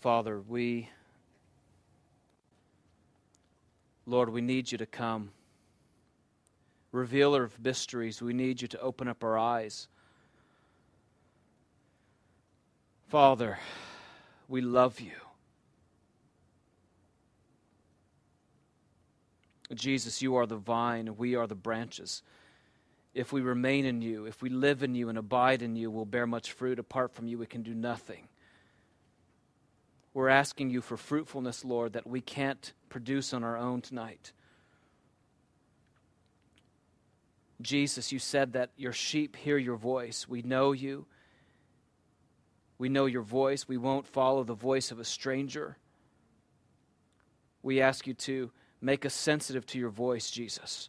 Father, we, Lord, we need you to come. Revealer of mysteries, we need you to open up our eyes. Father, we love you. Jesus, you are the vine, we are the branches. If we remain in you, if we live in you and abide in you, we'll bear much fruit. Apart from you, we can do nothing. We're asking you for fruitfulness, Lord, that we can't produce on our own tonight. Jesus, you said that your sheep hear your voice. We know you. We know your voice. We won't follow the voice of a stranger. We ask you to make us sensitive to your voice, Jesus.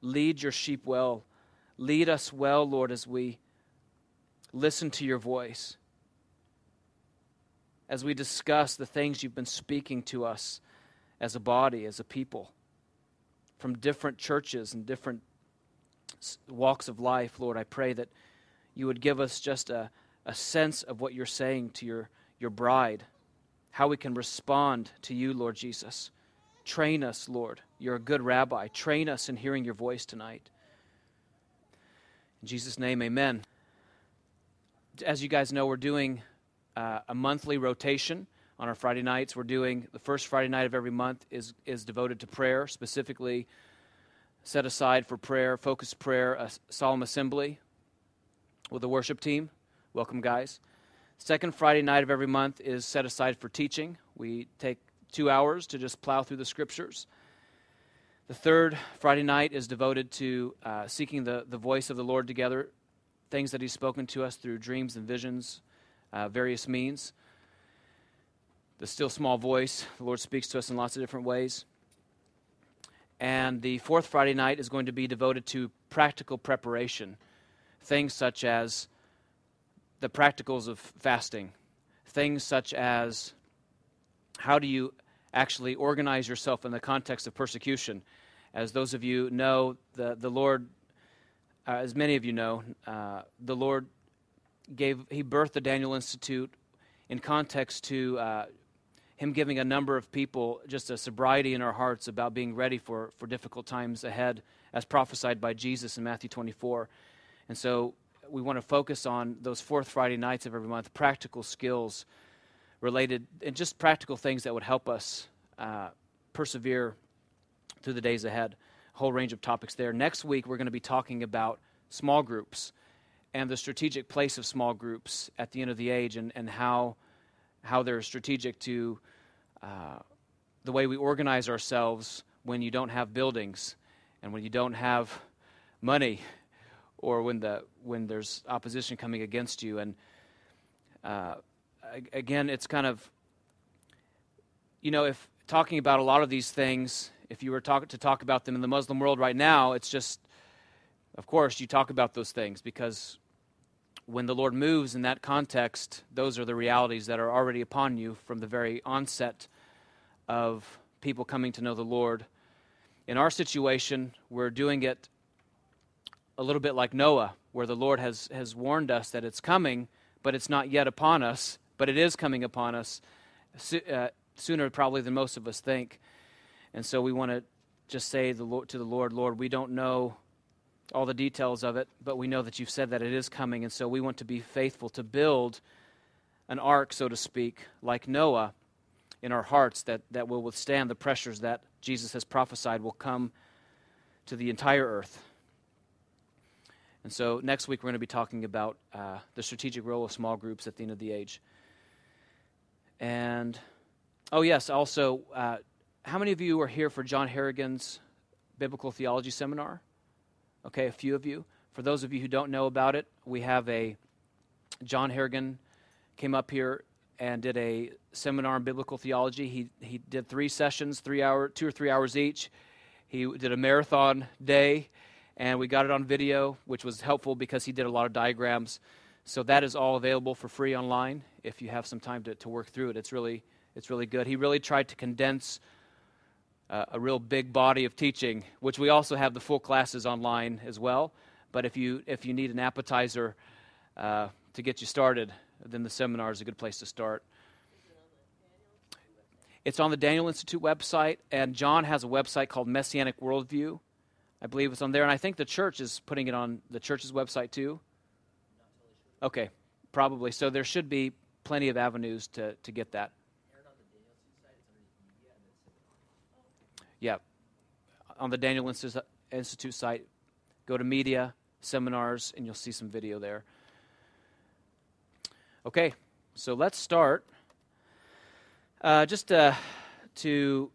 Lead your sheep well. Lead us well, Lord, as we listen to your voice as we discuss the things you've been speaking to us as a body, as a people, from different churches and different walks of life, Lord, I pray that you would give us just a, a sense of what you're saying to your, your bride, how we can respond to you, Lord Jesus. Train us, Lord. You're a good rabbi. Train us in hearing your voice tonight. In Jesus' name, amen. As you guys know, we're doing uh, a monthly rotation on our Friday nights. We're doing the first Friday night of every month is is devoted to prayer, specifically set aside for prayer, focused prayer, a solemn assembly with the worship team. Welcome, guys. Second Friday night of every month is set aside for teaching. We take two hours to just plow through the scriptures. The third Friday night is devoted to uh, seeking the, the voice of the Lord together, things that He's spoken to us through dreams and visions, uh, various means. The still small voice, the Lord speaks to us in lots of different ways. And the fourth Friday night is going to be devoted to practical preparation. Things such as the practicals of fasting, things such as how do you actually organize yourself in the context of persecution. As those of you know, the, the Lord, uh, as many of you know, uh, the Lord gave he birthed the Daniel Institute in context to uh, him giving a number of people just a sobriety in our hearts about being ready for, for difficult times ahead, as prophesied by Jesus in Matthew 24. And so we want to focus on those fourth Friday nights of every month, practical skills related, and just practical things that would help us uh, persevere through the days ahead. A whole range of topics there. Next week, we're going to be talking about small groups and the strategic place of small groups at the end of the age and, and how, how they're strategic to uh, the way we organize ourselves when you don't have buildings and when you don't have money or when, the, when there's opposition coming against you. And uh, again, it's kind of, you know, if talking about a lot of these things, if you were talk, to talk about them in the Muslim world right now, it's just of course, you talk about those things because when the Lord moves in that context, those are the realities that are already upon you from the very onset of people coming to know the Lord. In our situation, we're doing it a little bit like Noah, where the Lord has, has warned us that it's coming, but it's not yet upon us, but it is coming upon us uh, sooner probably than most of us think. And so we want to just say the Lord, to the Lord, Lord, we don't know all the details of it, but we know that you've said that it is coming, and so we want to be faithful to build an ark, so to speak, like Noah in our hearts that, that will withstand the pressures that Jesus has prophesied will come to the entire earth. And so next week we're going to be talking about uh, the strategic role of small groups at the end of the age. And, oh, yes, also, uh, how many of you are here for John Harrigan's biblical theology seminar? Okay, a few of you. For those of you who don't know about it, we have a John Harrigan came up here and did a seminar in biblical theology. He he did three sessions, three hour, two or three hours each. He did a marathon day, and we got it on video, which was helpful because he did a lot of diagrams. So that is all available for free online if you have some time to, to work through it. It's really it's really good. He really tried to condense uh, a real big body of teaching, which we also have the full classes online as well. But if you if you need an appetizer uh, to get you started, then the seminar is a good place to start. It's on the Daniel Institute website, and John has a website called Messianic Worldview. I believe it's on there, and I think the church is putting it on the church's website too. Okay, probably. So there should be plenty of avenues to, to get that. Yeah. On the Daniel Institute site, go to media, seminars, and you'll see some video there. Okay, so let's start. Uh, just uh, to,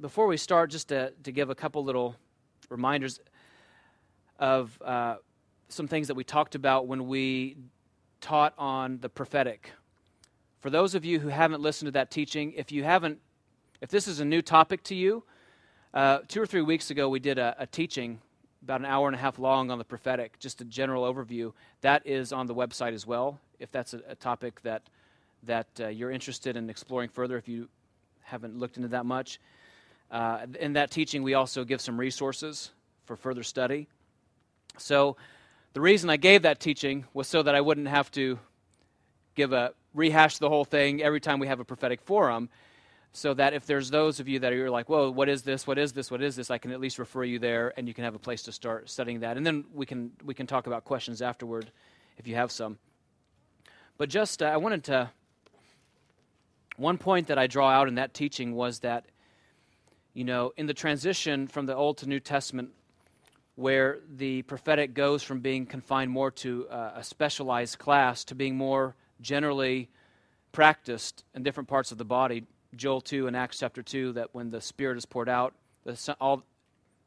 before we start, just to, to give a couple little reminders of uh, some things that we talked about when we taught on the prophetic. For those of you who haven't listened to that teaching, if you haven't, if this is a new topic to you, uh, two or three weeks ago we did a, a teaching about an hour and a half long on the prophetic, just a general overview. That is on the website as well, if that's a, a topic that that uh, you're interested in exploring further if you haven't looked into that much. Uh, in that teaching, we also give some resources for further study. So, the reason I gave that teaching was so that I wouldn't have to give a rehash the whole thing every time we have a prophetic forum. So that if there's those of you that are like, whoa, what is this? What is this? What is this? I can at least refer you there, and you can have a place to start studying that, and then we can we can talk about questions afterward, if you have some. But just uh, I wanted to one point that I draw out in that teaching was that, you know, in the transition from the Old to New Testament, where the prophetic goes from being confined more to uh, a specialized class to being more generally practiced in different parts of the body. Joel 2 and Acts chapter 2, that when the Spirit is poured out, the, all,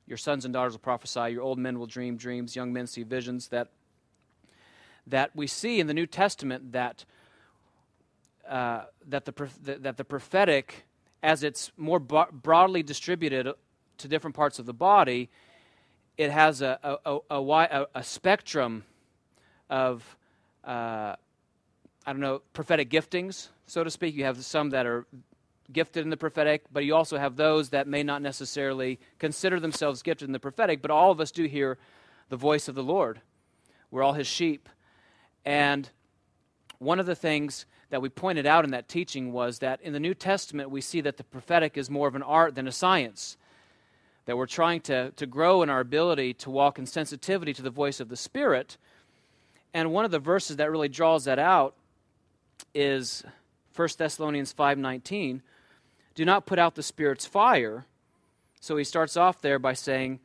your sons and daughters will prophesy, your old men will dream dreams, young men see visions, that, that we see in the New Testament that uh, that, the, that the prophetic, as it's more broadly distributed to different parts of the body, it has a, a, a, a, a spectrum of, uh, I don't know, prophetic giftings, so to speak. You have some that are gifted in the prophetic, but you also have those that may not necessarily consider themselves gifted in the prophetic, but all of us do hear the voice of the Lord. We're all his sheep. And one of the things that we pointed out in that teaching was that in the New Testament, we see that the prophetic is more of an art than a science. That we're trying to, to grow in our ability to walk in sensitivity to the voice of the Spirit. And one of the verses that really draws that out is 1 Thessalonians 5:19. Do not put out the Spirit's fire. So he starts off there by saying,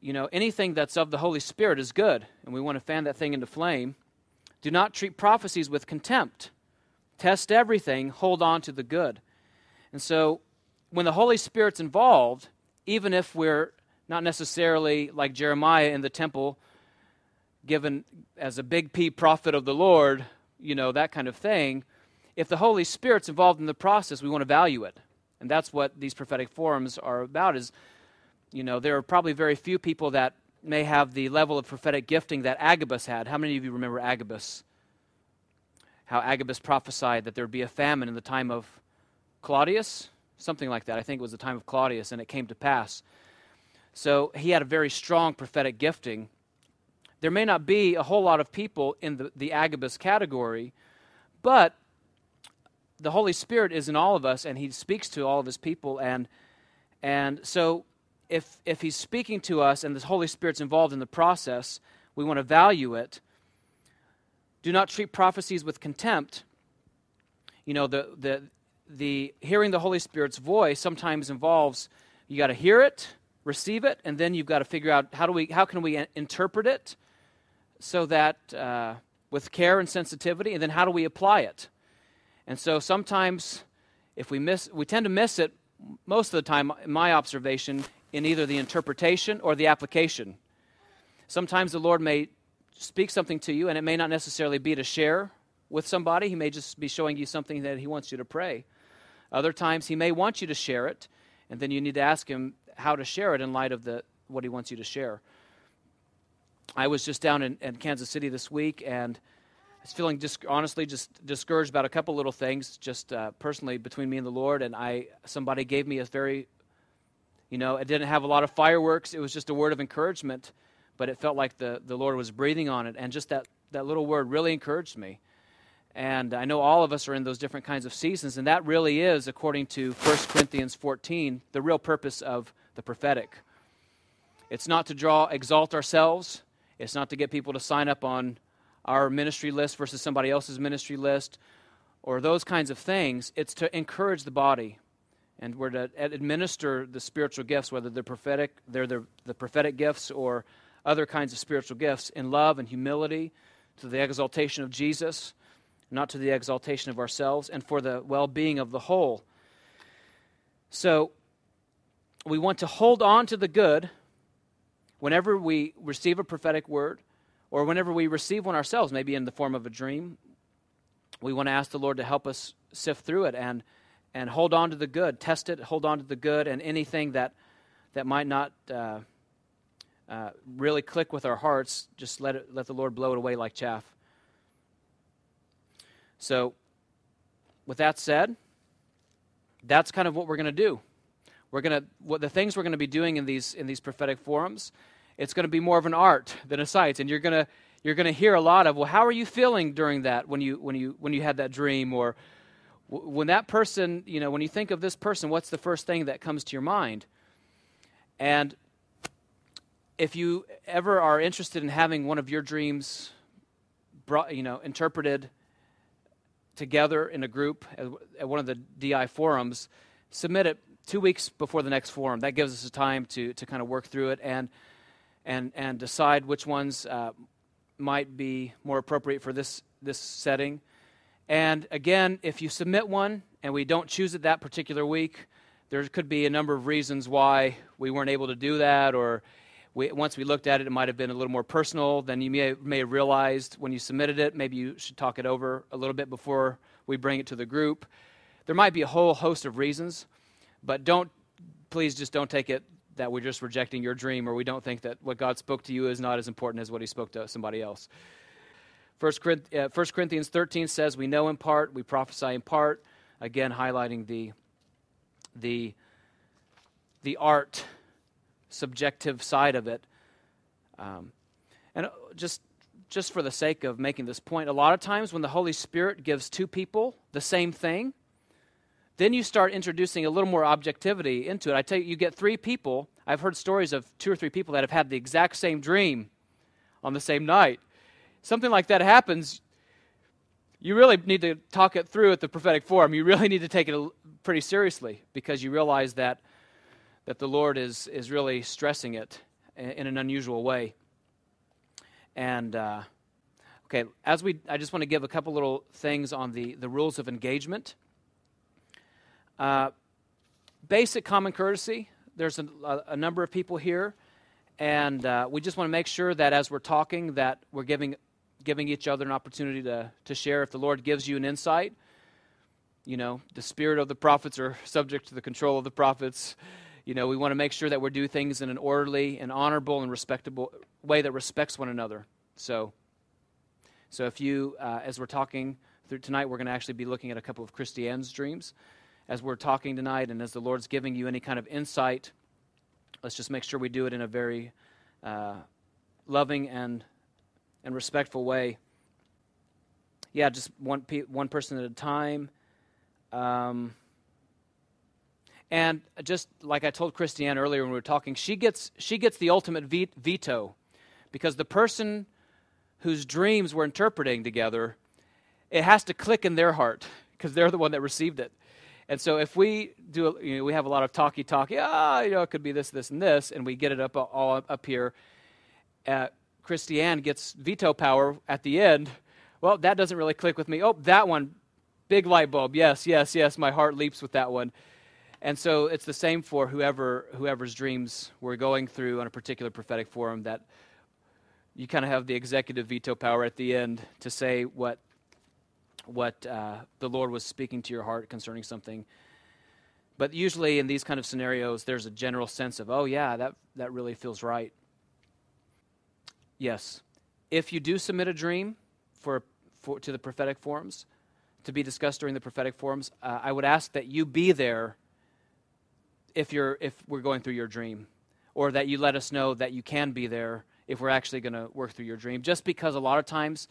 you know, anything that's of the Holy Spirit is good, and we want to fan that thing into flame. Do not treat prophecies with contempt. Test everything, hold on to the good. And so, when the Holy Spirit's involved, even if we're not necessarily like Jeremiah in the temple, given as a big P prophet of the Lord, you know, that kind of thing, if the Holy Spirit's involved in the process, we want to value it. And that's what these prophetic forums are about is, you know, there are probably very few people that may have the level of prophetic gifting that Agabus had. How many of you remember Agabus? How Agabus prophesied that there would be a famine in the time of Claudius? Something like that. I think it was the time of Claudius, and it came to pass. So he had a very strong prophetic gifting. There may not be a whole lot of people in the, the Agabus category, but the Holy Spirit is in all of us, and he speaks to all of his people. And, and so if, if he's speaking to us and the Holy Spirit's involved in the process, we want to value it. Do not treat prophecies with contempt. You know, the, the, the hearing the Holy Spirit's voice sometimes involves you got to hear it, receive it, and then you've got to figure out how do we how can we interpret it so that uh, with care and sensitivity, and then how do we apply it? And so sometimes if we miss, we tend to miss it most of the time. In my observation in either the interpretation or the application. Sometimes the Lord may speak something to you, and it may not necessarily be to share with somebody. He may just be showing you something that He wants you to pray. Other times, He may want you to share it, and then you need to ask Him how to share it in light of the, what He wants you to share. I was just down in, in Kansas City this week, and was feeling dis- honestly just discouraged about a couple little things, just uh, personally between me and the Lord. And I somebody gave me a very you know, it didn't have a lot of fireworks. It was just a word of encouragement, but it felt like the, the Lord was breathing on it. And just that, that little word really encouraged me. And I know all of us are in those different kinds of seasons, and that really is, according to 1 Corinthians 14, the real purpose of the prophetic. It's not to draw, exalt ourselves. It's not to get people to sign up on our ministry list versus somebody else's ministry list or those kinds of things. It's to encourage the body. And we're to administer the spiritual gifts, whether they're prophetic, they're the, the prophetic gifts or other kinds of spiritual gifts, in love and humility, to the exaltation of Jesus, not to the exaltation of ourselves, and for the well being of the whole. So, we want to hold on to the good whenever we receive a prophetic word or whenever we receive one ourselves, maybe in the form of a dream. We want to ask the Lord to help us sift through it and, and hold on to the good, test it, hold on to the good, and anything that, that might not uh, uh, really click with our hearts, just let, it, let the Lord blow it away like chaff. So, with that said, that's kind of what we're going to do. We're going to what the things we're going to be doing in these in these prophetic forums. It's going to be more of an art than a science, and you're going to you're going to hear a lot of well, how are you feeling during that when you when you when you had that dream or when that person you know when you think of this person, what's the first thing that comes to your mind? And if you ever are interested in having one of your dreams brought, you know, interpreted together in a group at, one of the DI forums, submit it two weeks before the next forum. That gives us a time to, to kind of work through it and, and, and decide which ones uh, might be more appropriate for this, this setting. And again, if you submit one and we don't choose it that particular week, there could be a number of reasons why we weren't able to do that, or we, once we looked at it, it might have been a little more personal than you may, may have realized when you submitted it. Maybe you should talk it over a little bit before we bring it to the group. There might be a whole host of reasons, but don't, please just don't take it that we're just rejecting your dream or we don't think that what God spoke to you is not as important as what he spoke to somebody else. 1 uh, Corinthians 13 says, We know in part, we prophesy in part, again highlighting the, the, the art subjective side of it. Um, and uh, just just for the sake of making this point, a lot of times when the Holy Spirit gives two people the same thing, then you start introducing a little more objectivity into it. I tell you, you get three people. I've heard stories of two or three people that have had the exact same dream on the same night. Something like that happens, you really need to talk it through at the prophetic forum. You really need to take it pretty seriously because you realize that that the Lord is, is really stressing it in, an unusual way. And, uh, okay, as we, I just want to give a couple little things on the, the rules of engagement. Uh, basic common courtesy. There's a, a, number of people here, and uh, we just want to make sure that as we're talking, that we're giving giving each other an opportunity to to share. If the Lord gives you an insight, you know, the spirit of the prophets are subject to the control of the prophets. You know, we want to make sure that we're doing things in an orderly and honorable and respectable way that respects one another. So, so if you, uh, as we're talking through tonight, we're going to actually be looking at a couple of Christiane's dreams. As we're talking tonight, and as the Lord's giving you any kind of insight, let's just make sure we do it in a very uh, loving and and respectful way. Yeah, just one pe- one person at a time. Um, and just like I told Christiane earlier when we were talking, she gets, she gets the ultimate veto because the person whose dreams we're interpreting together, it has to click in their heart because they're the one that received it. And so if we do, you know, we have a lot of talky talk, ah, you know, it could be this, this, and this, and we get it up all up here. Uh, Christiane gets veto power at the end. Well, that doesn't really click with me. Oh, that one, big light bulb. Yes, yes, yes. My heart leaps with that one. And so it's the same for whoever whoever's dreams we're going through on a particular prophetic forum that you kind of have the executive veto power at the end to say what what uh, the Lord was speaking to your heart concerning something. But usually in these kind of scenarios, there's a general sense of, oh yeah, that that really feels right. Yes, if you do submit a dream for, for to the prophetic forums to be discussed during the prophetic forums, uh, I would ask that you be there if you're if we're going through your dream or that you let us know that you can be there if we're actually going to work through your dream just because a lot of times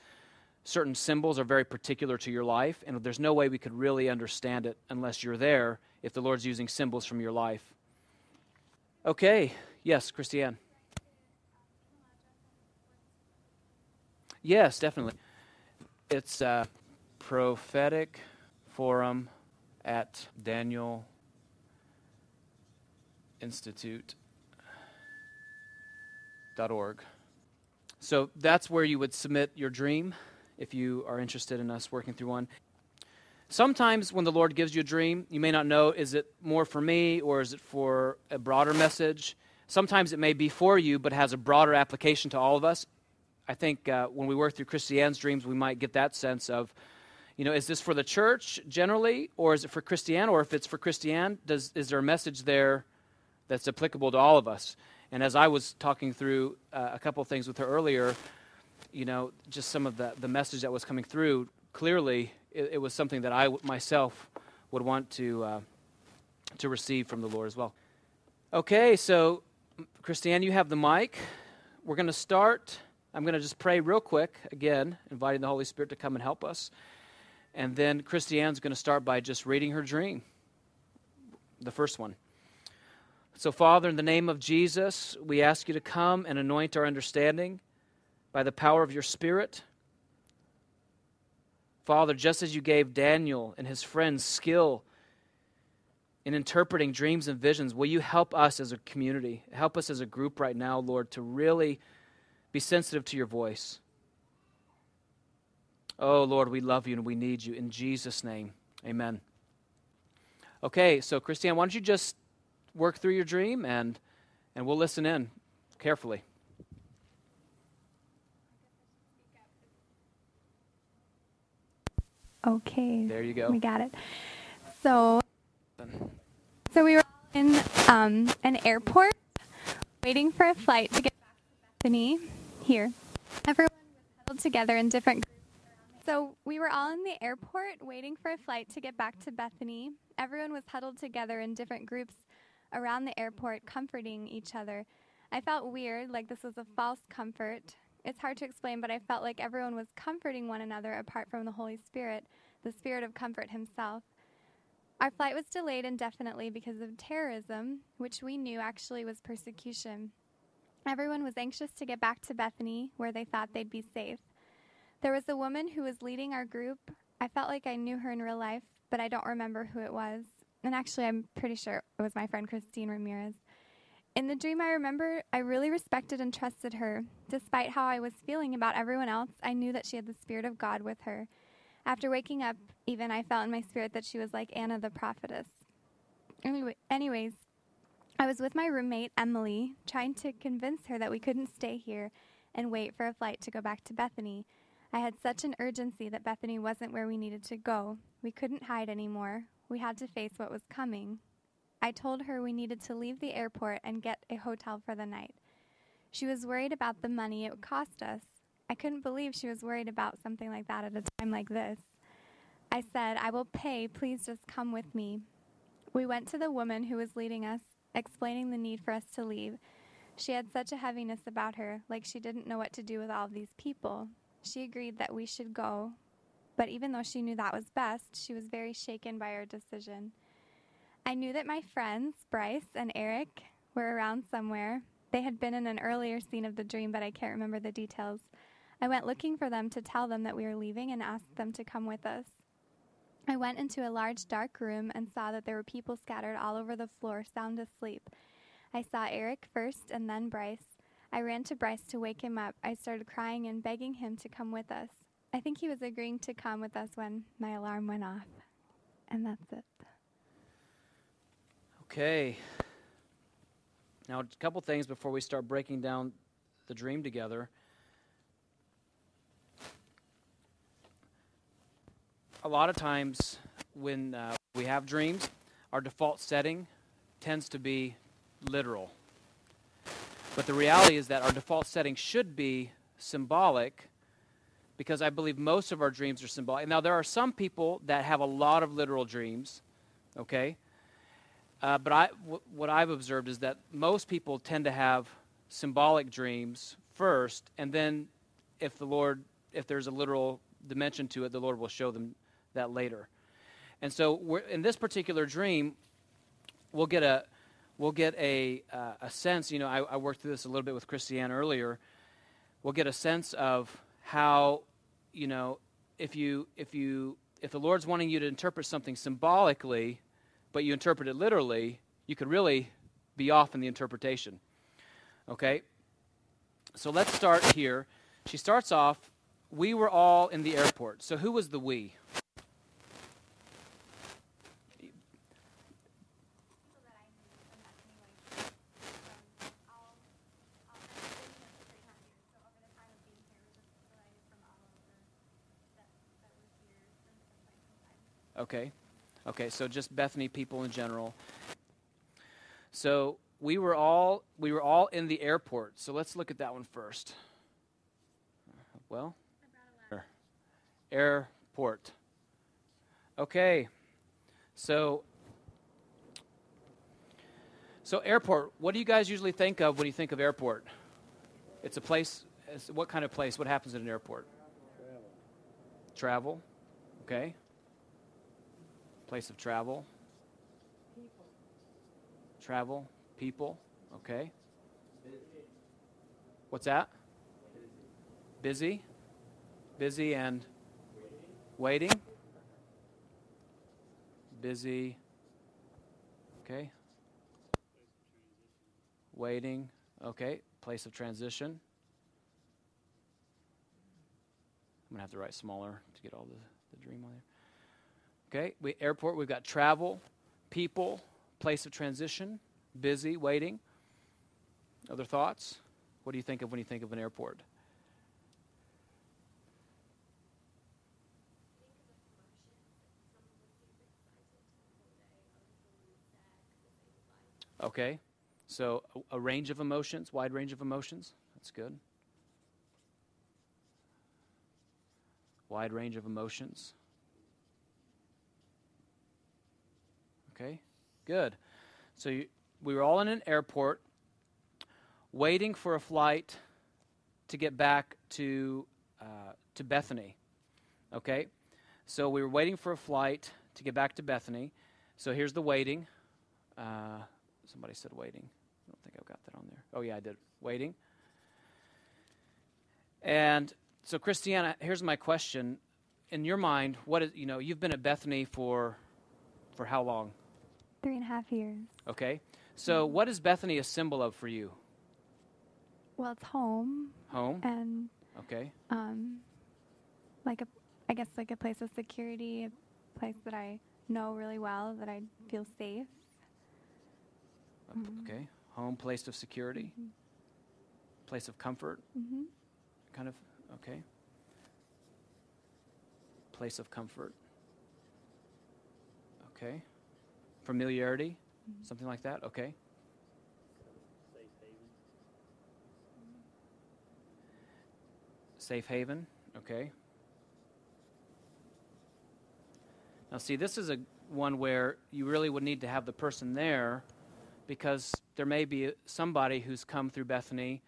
certain symbols are very particular to your life, and there's no way we could really understand it unless you're there if the Lord's using symbols from your life. Okay, yes, Christiane. Yes, definitely. It's uh, prophetic forum at Daniel Institute.org. So that's where you would submit your dream if you are interested in us working through one. Sometimes when the Lord gives you a dream, you may not know is it more for me or is it for a broader message? Sometimes it may be for you, but has a broader application to all of us. I think uh, when we work through Christiane's dreams, we might get that sense of, you know, is this for the church generally, or is it for Christiane? Or if it's for Christiane, does is there a message there that's applicable to all of us? And as I was talking through uh, a couple of things with her earlier, you know, just some of the, the message that was coming through, clearly it, it was something that I myself would want to, uh, to receive from the Lord as well. Okay, so Christiane, you have the mic. We're going to start. I'm going to just pray real quick, again, inviting the Holy Spirit to come and help us. And then Christiane's going to start by just reading her dream, the first one. So, Father, in the name of Jesus, we ask you to come and anoint our understanding by the power of your Spirit. Father, just as you gave Daniel and his friends skill in interpreting dreams and visions, will you help us as a community, help us as a group right now, Lord, to really be sensitive to your voice? Oh, Lord, we love you and we need you. In Jesus' name, amen. Okay, so Christiane, why don't you just work through your dream and, and we'll listen in carefully. Okay. There you go. We got it. So, so we were in um, an airport waiting for a flight to get back to Bethany here. Everyone was huddled together in different groups. So we were all in the airport waiting for a flight to get back to Bethany. Everyone was huddled together in different groups around the airport, comforting each other. I felt weird, like this was a false comfort. It's hard to explain, but I felt like everyone was comforting one another apart from the Holy Spirit, the Spirit of comfort Himself. Our flight was delayed indefinitely because of terrorism, which we knew actually was persecution. Everyone was anxious to get back to Bethany, where they thought they'd be safe. There was a woman who was leading our group. I felt like I knew her in real life, but I don't remember who it was and actually, I'm pretty sure it was my friend Christine Ramirez. In the dream, I remember I really respected and trusted her. Despite how I was feeling about everyone else, I knew that she had the Spirit of God with her. After waking up, even I felt in my spirit that she was like Anna the prophetess. Anyway, anyways, I was with my roommate, Emily, trying to convince her that we couldn't stay here and wait for a flight to go back to Bethany. I had such an urgency that Bethany wasn't where we needed to go. We couldn't hide anymore. We had to face what was coming. I told her we needed to leave the airport and get a hotel for the night. She was worried about the money it would cost us. I couldn't believe she was worried about something like that at a time like this. I said, I will pay, please just come with me. We went to the woman who was leading us, explaining the need for us to leave. She had such a heaviness about her, like she didn't know what to do with all of these people. She agreed that we should go, but even though she knew that was best, she was very shaken by our decision. I knew that my friends, Bryce and Eric, were around somewhere. They had been in an earlier scene of the dream, but I can't remember the details. I went looking for them to tell them that we were leaving and asked them to come with us. I went into a large dark room and saw that there were people scattered all over the floor, sound asleep. I saw Eric first and then Bryce. I ran to Bryce to wake him up. I started crying and begging him to come with us. I think he was agreeing to come with us when my alarm went off. And that's it. Okay. Now, a couple things before we start breaking down the dream together. A lot of times when uh, we have dreams, our default setting tends to be literal. But the reality is that our default setting should be symbolic because I believe most of our dreams are symbolic. Now, there are some people that have a lot of literal dreams, okay? Uh, but I, w- what I've observed is that most people tend to have symbolic dreams first, and then if the Lord, if there's a literal dimension to it. The Lord will show them that later. And so, in this particular dream, we'll get a we'll get a uh, a sense. You know, I, I, worked through this a little bit with Christiane earlier. We'll get a sense of how you know if you if you if the Lord's wanting you to interpret something symbolically, but you interpret it literally, you could really be off in the interpretation. Okay? So let's start here. She starts off, we were all in the airport. So who was the we? Okay. Okay, so just Bethany people in general. So we were all we were all in the airport. So let's look at that one first. Well, airport. Okay. So so airport, what do you guys usually think of when you think of airport? It's a place what kind of place? What happens at an airport? Travel. Travel. Okay. Place of travel. People. Travel, people. Okay. Busy. What's that? Busy. Busy and waiting. waiting. Busy. Okay. Waiting. Okay. Place of transition. I'm going to have to write smaller to get all the, the dream on there. Okay, we, airport, we've got travel, people, place of transition, busy, waiting. Other thoughts? What do you think of when you think of an airport? Okay, so a, a, range of emotions, wide range of emotions. That's good. Wide range of emotions. Okay, good. So you, we were all in an airport waiting for a flight to get back to, uh, to Bethany. Okay, so we were waiting for a flight to get back to Bethany. So here's the waiting. Uh, somebody said waiting. I don't think I've got that on there. Oh, yeah, I did. Waiting. And so, Christiana, here's my question. In your mind, what is, you know, you've been at Bethany for, for how long? Three and a half years. Okay. So, what is Bethany a symbol of for you? Well, it's home. Home. And okay. Um, like a, I guess like a place of security, a place that I know really well, that I feel safe. Mm-hmm. Okay. Home, place of security. Mm-hmm. Place of comfort. Mm-hmm. Kind of. Okay. Place of comfort. Okay. Familiarity, mm-hmm. something like that? Okay. Safe haven. Safe haven, okay. Now, see, this is a one where you really would need to have the person there because there may be somebody who's come through Bethany,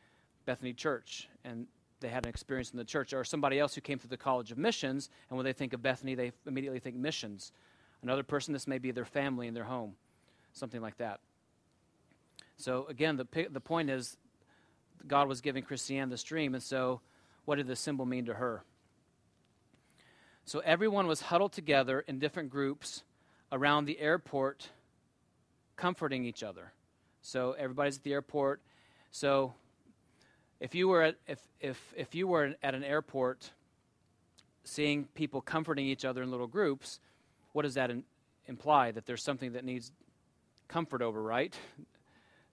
Bethany Church, and they had an experience in the church, or somebody else who came through the College of Missions, and when they think of Bethany, they immediately think missions. Another person, this may be their family in their home, something like that. So, again, the, the point is God was giving Christiane this dream, and so what did the symbol mean to her? So, everyone was huddled together in different groups around the airport, comforting each other. So, everybody's at the airport. So, if you were at, if, if, if you were at an airport seeing people comforting each other in little groups, what does that in, imply? That there's something that needs comfort over, right?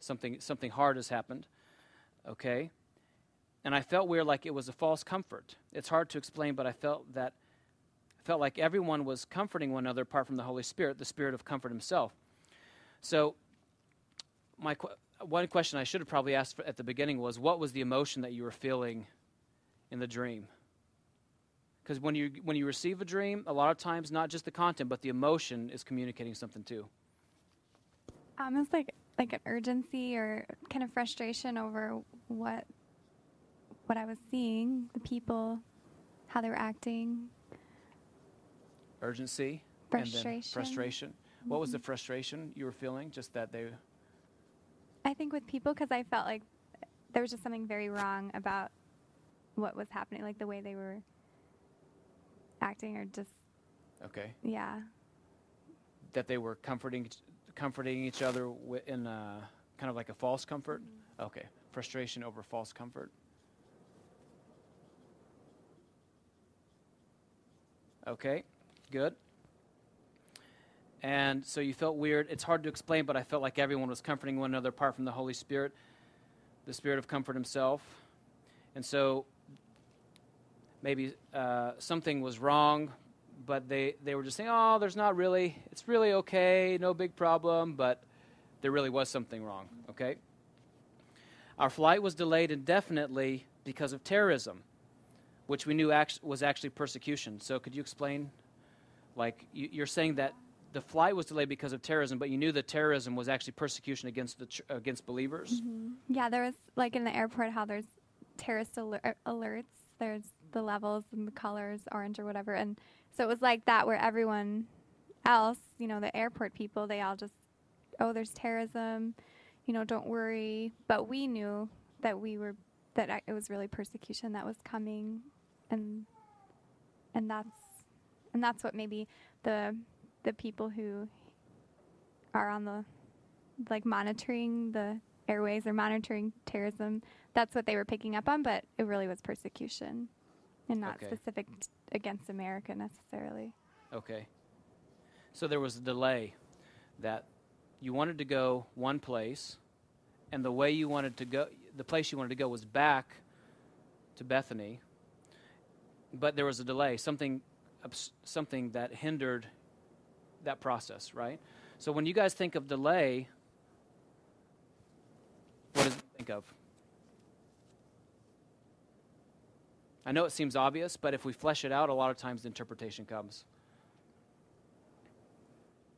something, something hard has happened. Okay? And I felt weird like it was a false comfort. It's hard to explain, but I felt that felt like everyone was comforting one another apart from the Holy Spirit, the Spirit of comfort himself. So, my one question I should have probably asked at the beginning was what was the emotion that you were feeling in the dream? Because when you, when you receive a dream, a lot of times, not just the content, but the emotion is communicating something too. Almost like, like an urgency or kind of frustration over what, what I was seeing, the people, how they were acting. Urgency. And then Frustration. frustration. What was the Mm-hmm. frustration you were feeling? Just that they. I think with people because I felt like there was just something very wrong about what was happening, like the way they were acting, or just Okay. yeah, That they were comforting, comforting each other in a, kind of like a false comfort. Mm-hmm. Okay. Frustration over false comfort. Okay. Good. And so you felt weird. It's hard to explain, but I felt like everyone was comforting one another apart from the Holy Spirit, the Spirit of comfort Himself. And so maybe uh, something was wrong, but they, they were just saying, oh, there's not really, it's really okay, no big problem, but there really was something wrong, okay? Our flight was delayed indefinitely because of terrorism, which we knew act- was actually persecution. So could you explain? Like, you, you're saying that the flight was delayed because of terrorism, but you knew that terrorism was actually persecution against, the against believers? yeah. There was like in the airport how there's terrorist aler- alerts. There's the levels and the colors, orange or whatever, and so it was like that where everyone else, you know, the airport people, they all just, oh, there's terrorism, you know, don't worry. But we knew that we were that it was really persecution that was coming, and and that's and that's what maybe the the people who are on the like monitoring the airways or monitoring terrorism that's what they were picking up on but it really was persecution and not Okay. specific t- against america necessarily Okay. So there was a delay that you wanted to go one place, and the way you wanted to go, the place you wanted to go was back to Bethany, but there was a delay, something, something that hindered that process, right? So when you guys think of delay, what does it think of? I know it seems obvious, but if we flesh it out, a lot of times the interpretation comes.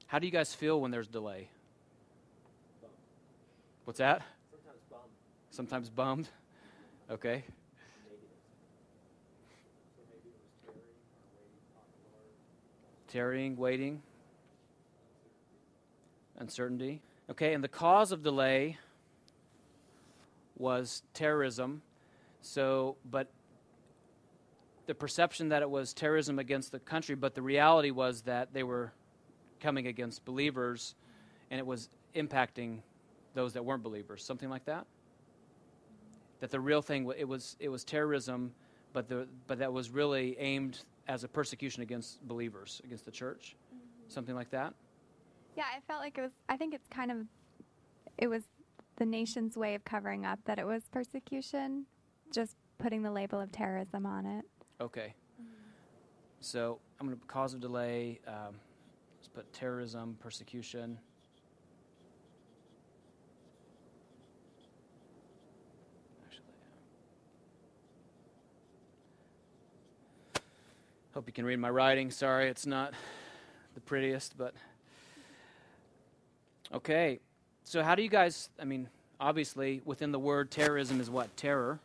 How do you guys feel when there's delay? Bummed. What's that? Sometimes bummed, Sometimes bummed. Okay. So maybe it was. Tarrying, waiting, uncertainty. Okay, and the cause of delay was terrorism. So, but the perception that it was terrorism against the country, but the reality was that they were coming against believers and it was impacting those that weren't believers. Something like that? That the real thing, it was, it was terrorism, but, the, but that was really aimed as a persecution against believers, against the church. Mm-hmm. Something like that? yeah i felt like it was i think it's kind of it was the nation's way of covering up that it was persecution just putting the label of terrorism on it Okay. So I'm going to cause of delay. Um, let's put terrorism, persecution. Actually, hope you can read my writing. Sorry, it's not the prettiest, but okay. So how do you guys? I mean, obviously, within the word terrorism is what terror.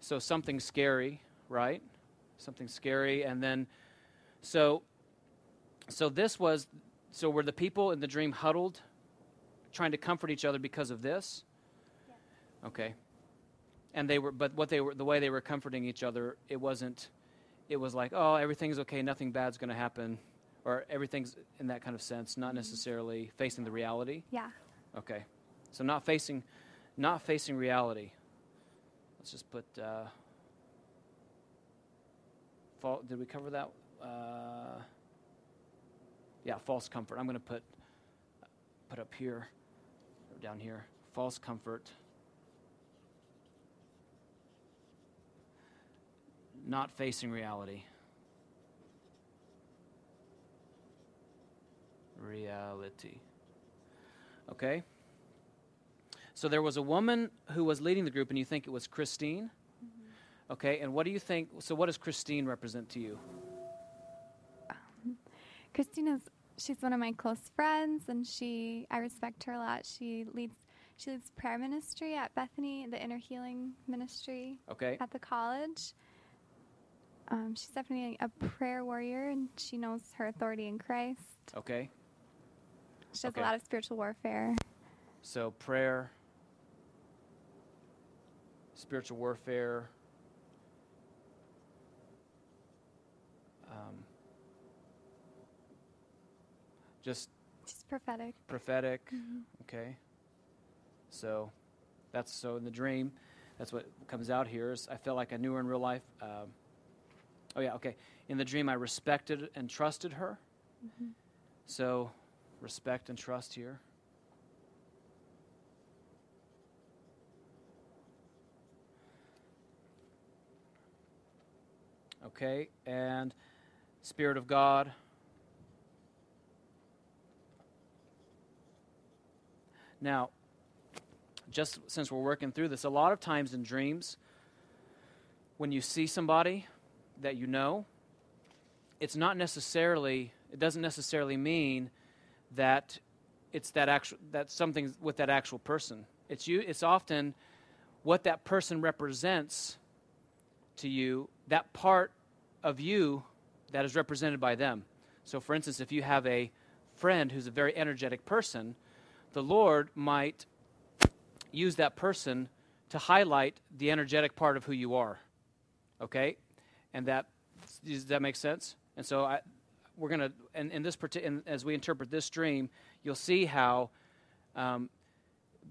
So something scary, right? Something scary, and then so so this was so were the people in the dream huddled, trying to comfort each other because of this? Okay. And they were, but what they were, the way they were comforting each other, it wasn't. It was like, oh, everything's okay, nothing bad's going to happen, or everything's in that kind of sense, not necessarily facing the reality. yeah Okay. So not facing, not facing reality. Let's just put. Uh, did we cover that? Uh, yeah, false comfort. I'm going to put put up here, down here. False comfort. Not facing reality. Reality. Okay? So there was a woman who was leading the group, and you think it was Christine? Okay, and what do you think? So, what does Christine represent to you? Christina's she's one of my close friends and she I respect her a lot. She leads she leads prayer ministry at Bethany, the inner healing ministry Okay, at the college. Um, she's definitely a prayer warrior, and she knows her authority in Christ. Okay. She does Okay. a lot of spiritual warfare. So prayer, spiritual warfare, just She's prophetic. prophetic. Mhm. Okay. So that's so in the dream, that's what comes out here. Is I felt like I knew her in real life. Um, oh yeah, okay. In the dream, I respected and trusted her. Mhm. So respect and trust here. Okay, and Spirit of God. Now, just since we're working through this, a lot of times in dreams, when you see somebody that you know, it's not necessarily, it doesn't necessarily mean that it's that actual, that something with that actual person. It's you, it's often what that person represents to you, that part of you that is represented by them. So, for instance, if you have a friend who's a very energetic person, the Lord might use that person to highlight the energetic part of who you are. Okay? And that does that make sense? And so I we're going to in, in this parti- in, as we interpret this dream, you'll see how um,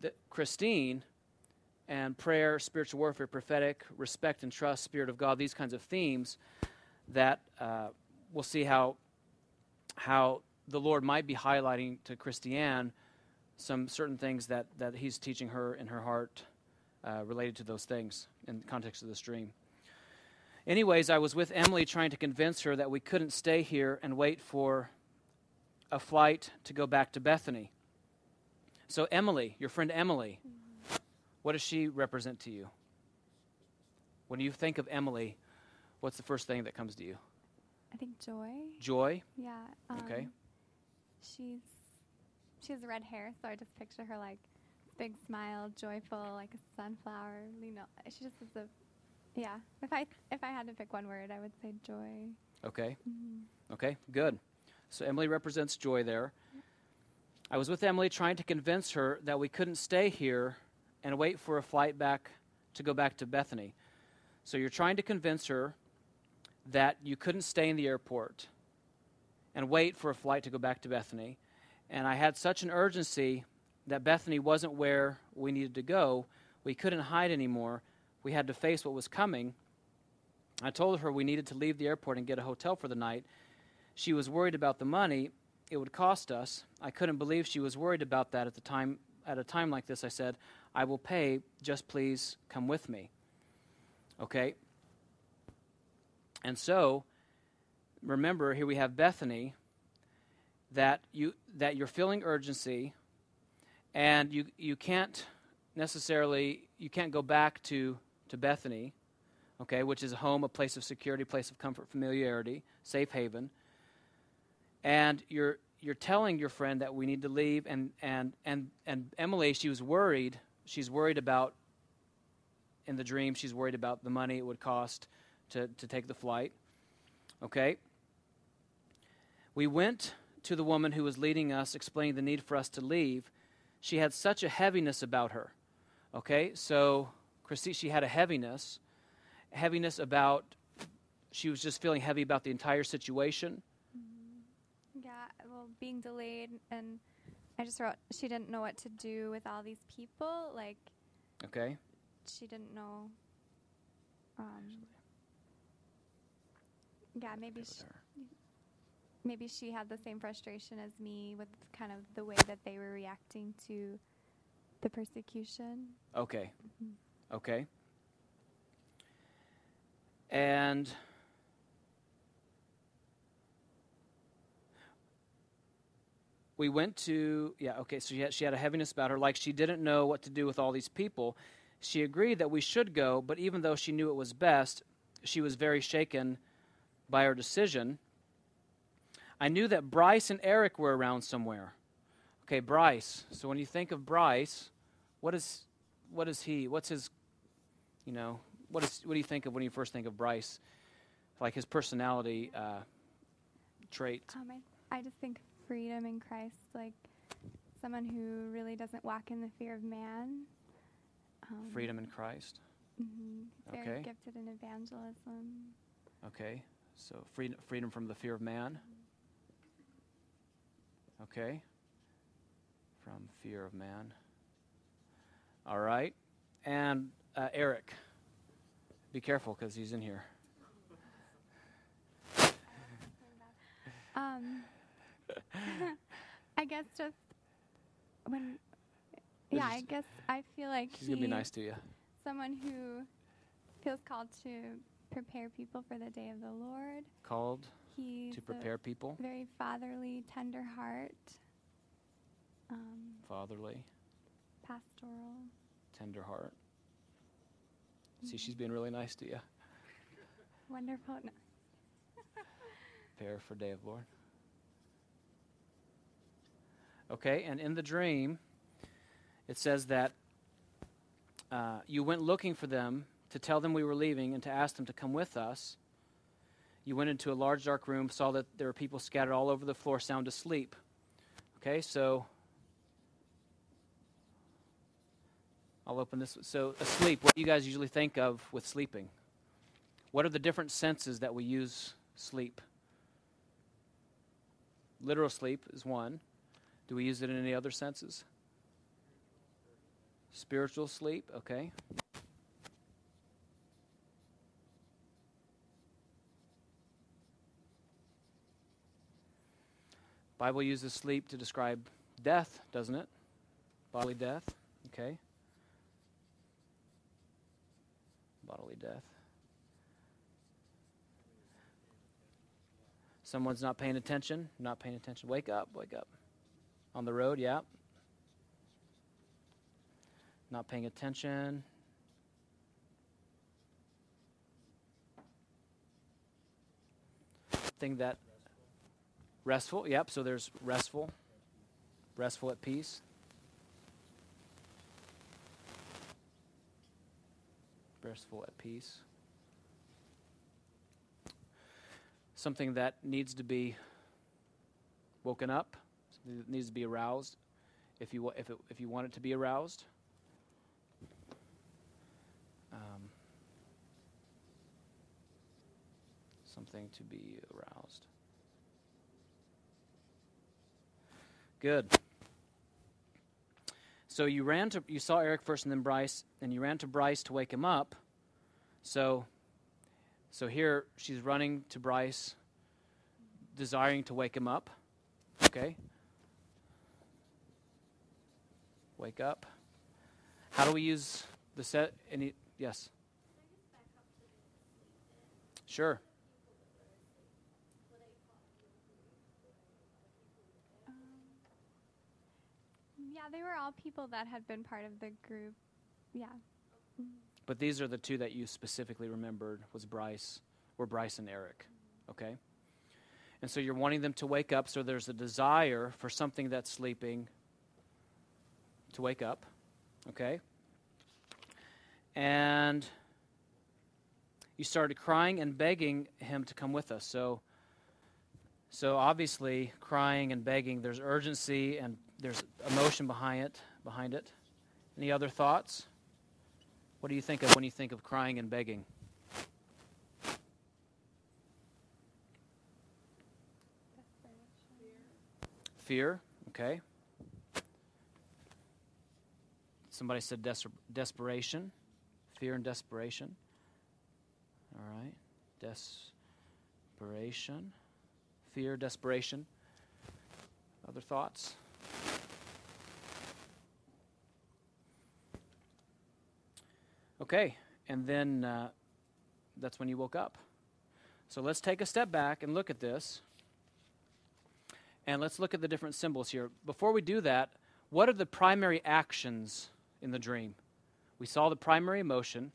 the, Christine and prayer, spiritual warfare, prophetic, respect and trust, spirit of God, these kinds of themes that uh, we'll see how how the Lord might be highlighting to Christiane some certain things that, that He's teaching her in her heart uh, related to those things in the context of this dream. Anyways, I was with Emily trying to convince her that we couldn't stay here and wait for a flight to go back to Bethany. So, Emily, your friend Emily, what does she represent to you? When you think of Emily, what's the first thing that comes to you? I think joy. Joy? Yeah. Um, Okay. She's she has red hair, so I just picture her like big smile, joyful, like a sunflower. You know, she just is a yeah. If I if I had to pick one word, I would say joy. Okay. Mhm. Okay, good. So Emily represents joy there. I was with Emily trying to convince her that we couldn't stay here and wait for a flight back to go back to Bethany. So you're trying to convince her that you couldn't stay in the airport and wait for a flight to go back to Bethany. And I had such an urgency that Bethany wasn't where we needed to go. We couldn't hide anymore. We had to face what was coming. I told her we needed to leave the airport and get a hotel for the night. She was worried about the money it would cost us. I couldn't believe she was worried about that at the time at a time like this. I said, "I will pay, just please come with me." Okay? And so, remember here we have Bethany that you that you're feeling urgency and you you can't necessarily you can't go back to to Bethany okay, which is a home, a place of security, place of comfort, familiarity, safe haven. And you're you're telling your friend that we need to leave and and and and Emily, she was worried. She's worried about in the dream, she's worried about the money it would cost to, to take the flight. Okay? We went to the woman who was leading us, explaining the need for us to leave. She had such a heaviness about her. Okay? So Christy, she had a heaviness heaviness about she was just feeling heavy about the entire situation Yeah, well, being delayed, and I just wrote she didn't know what to do with all these people. Like okay she didn't know. Um, yeah, maybe she. Maybe she had the same frustration as me with kind of the way that they were reacting to the persecution. okay Mhm. okay and we went to yeah okay so she had, she had a heaviness about her like she didn't know what to do with all these people she agreed that we should go but even though she knew it was best she was very shaken by our decision i knew that bryce and eric were around somewhere okay bryce so when you think of bryce what is what is he what's his you know what is what do you think of when you first think of bryce like his personality uh, traits. Um, I, I just think freedom in Christ, like someone who really doesn't walk in the fear of man. Um, Freedom in Christ. mhm, Very Okay. gifted in evangelism. Okay. So freedom, freedom from the fear of man. Okay. From fear of man. All right. And uh, Eric, be careful because he's in here. Um, I guess just when, yeah, I guess I feel like He's gonna be nice to you. someone who feels called to prepare people for the day of the Lord. Called He's to prepare people, very fatherly, tender heart, um, fatherly, pastoral. tender heart. See, she's being really nice to you. Wonderful. Prepare for day of Lord. Okay, and in the dream, it says that uh, you went looking for them to tell them we were leaving and to ask them to come with us. You went into a large dark room, saw that there were people scattered all over the floor, sound asleep. Okay, so I'll open this. So, asleep, what do you guys usually think of with sleeping? What are the different senses that we use sleep? Literal sleep is one. Do we use it in any other senses? Spiritual sleep, okay. Bible uses sleep to describe death, doesn't it? Bodily death, okay. Bodily death. Someone's not paying attention, not paying attention. Wake up, wake up. On the road, yeah. Not paying attention. Thing that restful, yep, so there's restful. Restful at peace. Restful at peace. something that needs to be woken up, something that needs to be aroused, if you if it, if you want it to be aroused. Um, something to be aroused. Good. So you ran to you saw Eric first and then Bryce, and you ran to Bryce to wake him up. So so here she's running to Bryce, desiring to wake him up. Okay? Wake up. How do we use the set? Any? Yes. Sure. They were all people that had been part of the group. Yeah. But these are the two that you specifically remembered was Bryce, were Bryce and Eric. Okay? And so you're wanting them to wake up, so there's a desire for something that's sleeping to wake up. Okay? And you started crying and begging him to come with us. So so obviously crying and begging, there's urgency and there's emotion behind it behind it. Any other thoughts? What do you think of when you think of crying and begging? Fear, okay. Somebody said des- desperation. Fear and desperation. All right. Desperation. Fear, desperation. Other thoughts? Okay, and then uh, that's when you woke up. So let's take a step back and look at this. And let's look at the different symbols here. Before we do that, what are the primary actions in the dream? We saw the primary emotion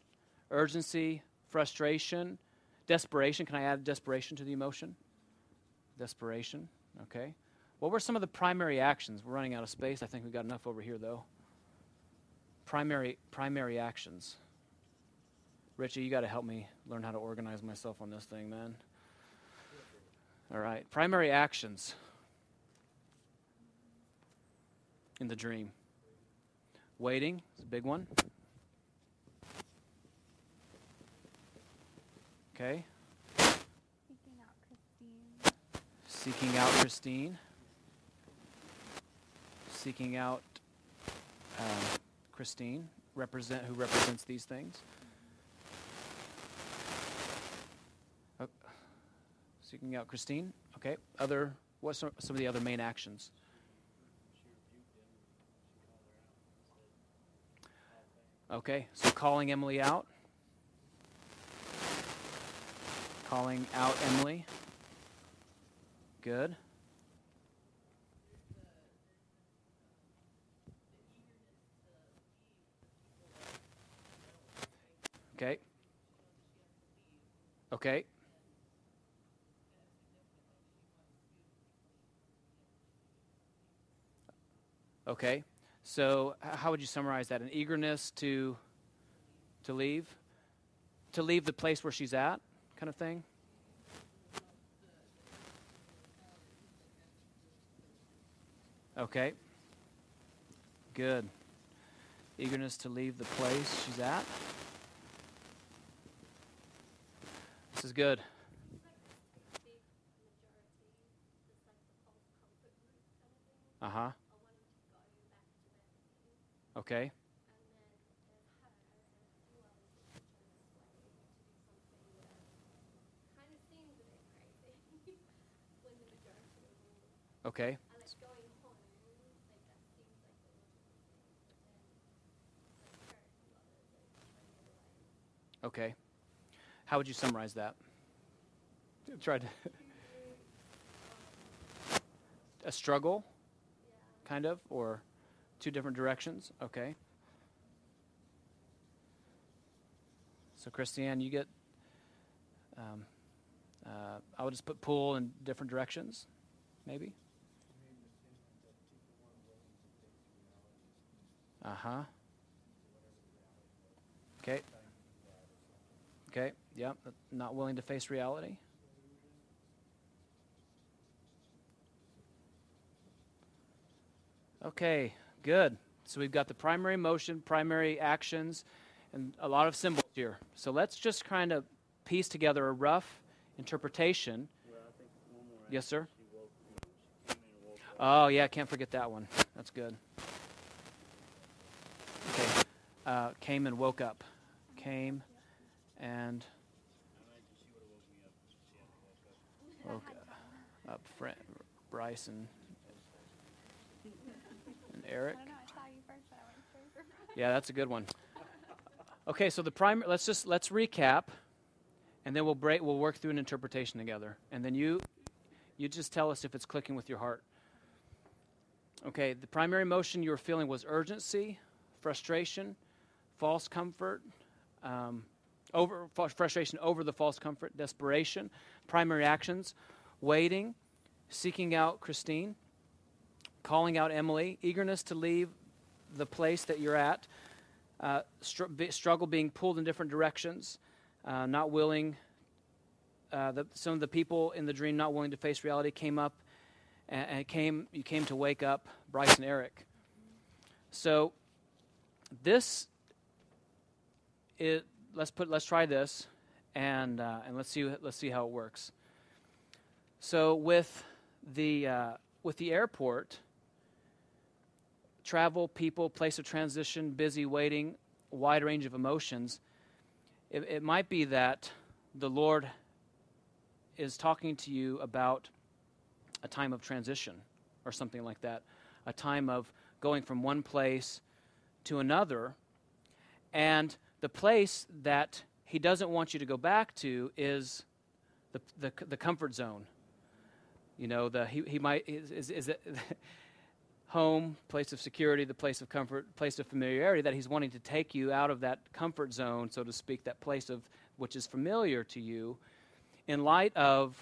urgency, frustration, desperation. Can I add desperation to the emotion? Desperation, okay. What were some of the primary actions? We're running out of space. I think we've got enough over here, though. Primary, primary actions. Richie, you got to help me learn how to organize myself on this thing, man. All right. Primary actions in the dream. Waiting is a big one. Okay. Seeking out Christine. Seeking out Christine. Seeking out uh, Christine, represent who represents these things. Oh, seeking out Christine. Okay. Other. What's some, of the other main actions? Okay. So calling Emily out. Calling out Emily. Good. Okay. Okay. Okay. So, how would you summarize that? An eagerness to to leave, to leave the place where she's at, kind of thing. Okay. Good. Eagerness to leave the place she's at. This is good. Uh huh. Okay. Okay. Okay. How would you summarize that? Try to. A struggle, kind of, or two different directions? Okay. So, Christiane, you get. Um, uh, I would just put pull in different directions, maybe? Uh huh. Okay. Okay. Yep. Not willing to face reality. Okay. Good. So we've got the primary motion, primary actions, and a lot of symbols here. So let's just kind of piece together a rough interpretation. Yes, sir. Oh yeah, I can't forget that one. That's good. Okay. Uh, came and woke up. Came and woke up. Fran- Bryce and, and Eric. I don't know. I saw you first, but I went straight for Yeah, that's a good one. Okay, so the primary. Let's just let's recap, and then we'll break. We'll work through an interpretation together, and then you, you just tell us if it's clicking with your heart. Okay, the primary emotion you were feeling was urgency, frustration, false comfort, um, over frustration over the false comfort, desperation. Primary actions: waiting, seeking out Christine, calling out Emily, eagerness to leave the place that you're at, uh, str- struggle being pulled in different directions, uh, not willing. Uh, the, some of the people in the dream not willing to face reality came up, and, and came. You came to wake up Bryce and Eric. So, this it. Let's put. Let's try this, and uh, and let's see. Let's see how it works. So with the uh, with the airport, travel, people, place of transition, busy waiting, wide range of emotions, it, it might be that the Lord is talking to you about a time of transition or something like that, a time of going from one place to another. And the place that He doesn't want you to go back to is the, the, the comfort zone. You know, the, he, he might, is, is, is it home, place of security, the place of comfort, place of familiarity, that he's wanting to take you out of that comfort zone, so to speak, that place of which is familiar to you, in light of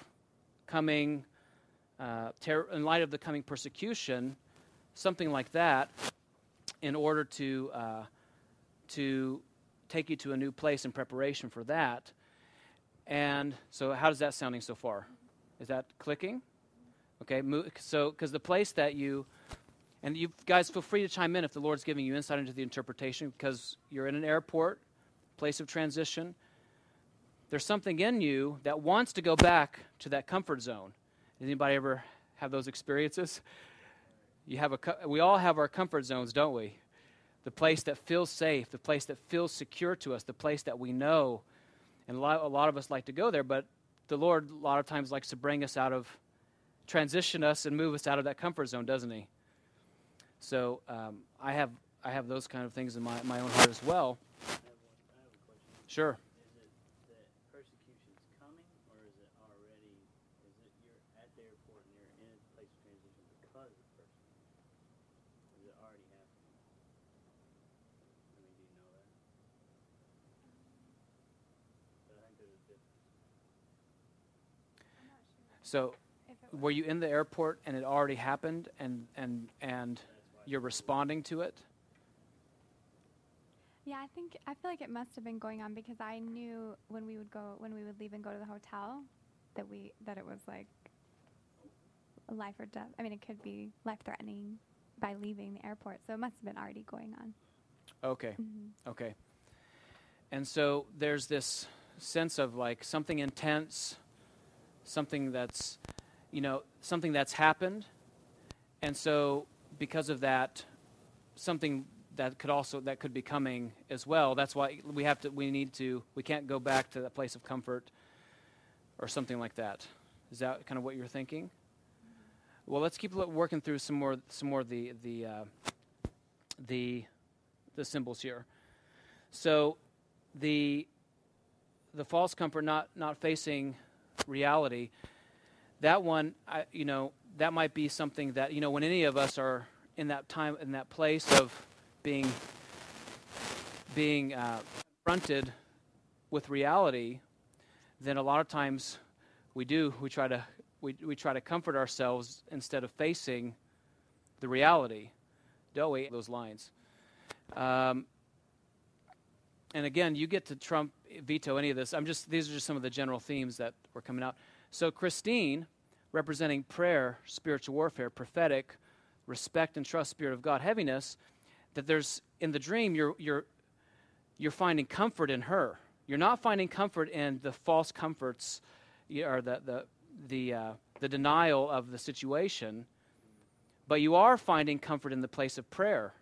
coming, uh, ter- in light of the coming persecution, something like that, in order to uh, to take you to a new place in preparation for that. And so, how does that sounding so far? Is that clicking? Okay, so because the place that you, and you guys feel free to chime in if the Lord's giving you insight into the interpretation because you're in an airport, place of transition. There's something in you that wants to go back to that comfort zone. Anybody ever have those experiences? You have a, we all have our comfort zones, don't we? The place that feels safe, the place that feels secure to us, the place that we know. And a lot, a lot of us like to go there, but the Lord a lot of times likes to bring us out of, transition us and move us out of that comfort zone, doesn't He? So um, I have I have those kind of things in my, my own heart as well. I have one, I have a question. Sure. Is it that persecution's coming, or is it already? Is it you're at the airport and you're in a place of transition because of persecution? Or is it already happening? I mean, do you know that? But I think there's a difference. So If it was- were you in the airport and it already happened and and and. You're responding to it? Yeah, I think I feel like it must have been going on because I knew when we would go when we would leave and go to the hotel that we that it was like life or death. I mean, it could be life threatening by leaving the airport, so it must have been already going on. Okay. hmm Okay. And so there's this sense of like something intense, something that's, you know, something that's happened. And so because of that, something that could also that could be coming as well. That's why we have to we need to we can't go back to that place of comfort or something like that. Is that kind of what you're thinking? Well, let's keep working through some more some more the the uh, the the symbols here. So the the false comfort not not facing reality that one I, you know that might be something that you know when any of us are in that time in that place of being being uh, confronted with reality then a lot of times we do we try to we, we try to comfort ourselves instead of facing the reality don't we those lines um, and again, you get to trump veto any of this. I'm just these are just some of the general themes that were coming out. So Christine, representing prayer, spiritual warfare, prophetic, respect and trust, spirit of God, heaviness, that there's in the dream you're you're you're finding comfort in her. You're not finding comfort in the false comforts or the the the uh, the denial of the situation, but you are finding comfort in the place of prayer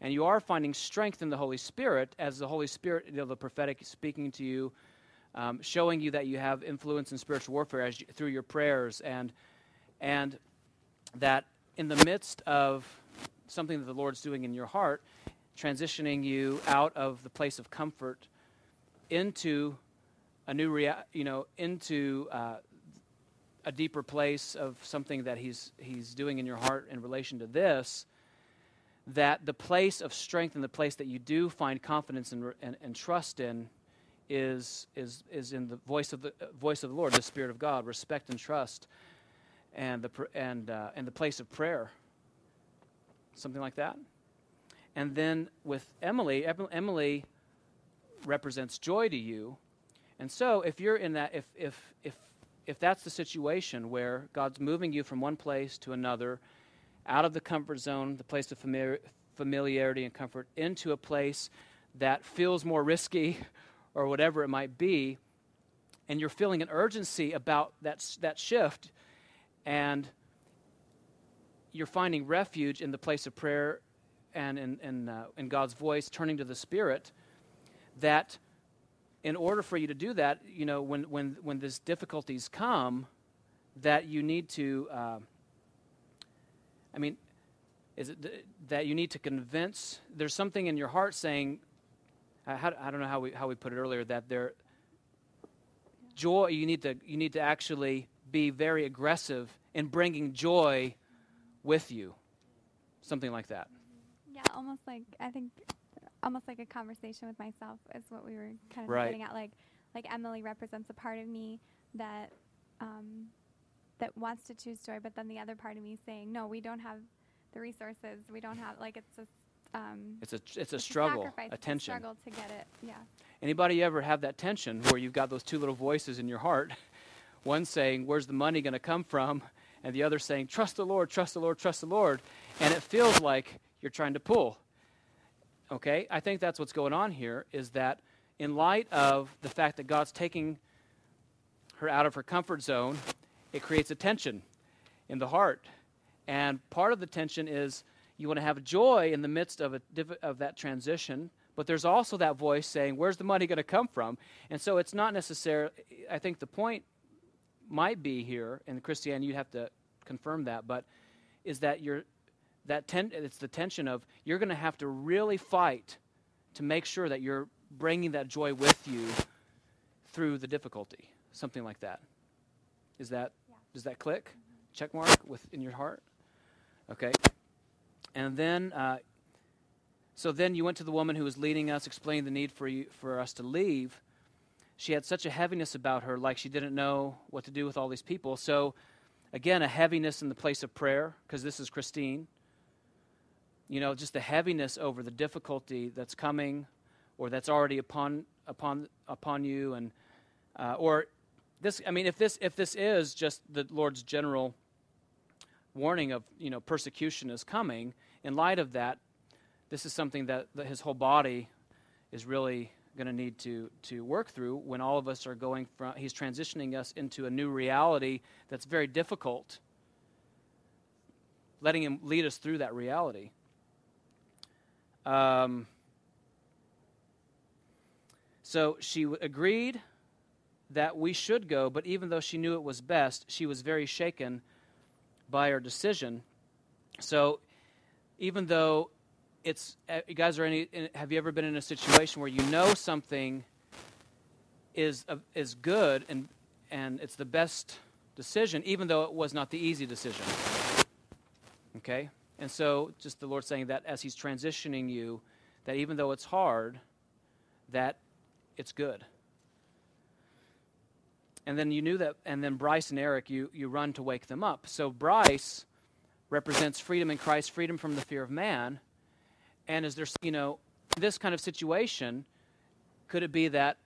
and you are finding strength in the Holy Spirit as the Holy Spirit, you know, the prophetic speaking to you, um, showing you that you have influence in spiritual warfare as you, through your prayers, and and that in the midst of something that the Lord's doing in your heart, transitioning you out of the place of comfort into a new rea- you know, into uh, a deeper place of something that He's He's doing in your heart in relation to this that the place of strength and the place that you do find confidence and, and, and trust in is, is, is in the voice of the uh, voice of the Lord, the Spirit of God, respect and trust, and the, pr- and, uh, and the place of prayer. Something like that. And then with Emily, Emily represents joy to you. And so if you're in that, if, if, if, if that's the situation where God's moving you from one place to another, out of the comfort zone, the place of familiar, familiarity and comfort, into a place that feels more risky or whatever it might be, and you're feeling an urgency about that, that shift, and you're finding refuge in the place of prayer and in, in, uh, in God's voice, turning to the Spirit, that in order for you to do that, you know, when, when, when these difficulties come, that you need to. Uh, I mean, is it th- that you need to convince? There's something in your heart saying, how, I don't know how we how we put it earlier that there joy. You need to you need to actually be very aggressive in bringing joy with you, something like that. Yeah, almost like I think, almost like a conversation with myself is what we were kind of Right. getting at. Like, like Emily represents a part of me that, um, that wants to choose joy, but then the other part of me saying, no, we don't have the resources. We don't have like it's just, um, It's a it's a it's struggle, a it's tension. struggle to get it. Yeah. Anybody ever have that tension where you've got those two little voices in your heart? One saying, Where's the money going to come from? And the other saying, Trust the Lord, trust the Lord, trust the Lord. And it feels like you're trying to pull. Okay? I think that's what's going on here is that in light of the fact that God's taking her out of her comfort zone, it creates a tension in the heart. And part of the tension is you want to have joy in the midst of, a, of that transition, but there's also that voice saying, Where's the money going to come from? And so it's not necessarily, I think the point might be here, in Christianity, you'd have to confirm that, but is that you're, that ten, it's the tension of you're going to have to really fight to make sure that you're bringing that joy with you through the difficulty, something like that. Is that Yeah. does that click? Mm-hmm. Check mark with in your heart. Okay. And then, uh, so then you went to the woman who was leading us, explained the need for you for us to leave. She had such a heaviness about her, like she didn't know what to do with all these people. So, again, a heaviness in the place of prayer, because this is Christine. You know, just the heaviness over the difficulty that's coming, or that's already upon upon upon you, and uh, or this. I mean, if this if this is just the Lord's general warning of you know persecution is coming, in light of that, this is something that, that his whole body is really going to need to to work through when all of us are going from he's transitioning us into a new reality that's very difficult letting him lead us through that reality. Um, so she agreed that we should go but even though she knew it was best she was very shaken by our decision. So even though it's uh, you guys are any have you ever been in a situation where you know something is uh, is good and and it's the best decision even though it was not the easy decision? Okay? And so just the lord saying that as he's transitioning you that even though it's hard that it's good and then you knew that and then bryce and eric you you run to wake them up so bryce represents freedom in christ freedom from the fear of man and is there, you know, this kind of situation, could it be that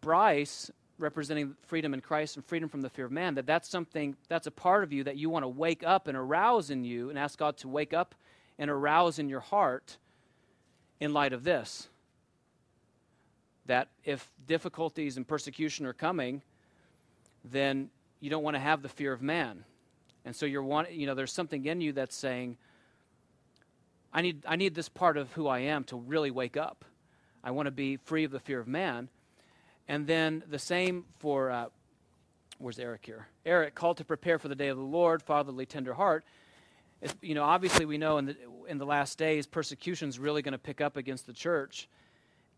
Bryce, representing freedom in Christ and freedom from the fear of man, that that's something, that's a part of you that you want to wake up and arouse in you and ask God to wake up and arouse in your heart in light of this? That if difficulties and persecution are coming, then you don't want to have the fear of man. And so you're one, you know, there's something in you that's saying, I need, I need this part of who I am to really wake up. I want to be free of the fear of man. And then the same for, uh, where's Eric here? Eric, called to prepare for the day of the Lord, fatherly, tender heart. It's, you know, obviously we know in the, in the last days, persecution is really going to pick up against the church.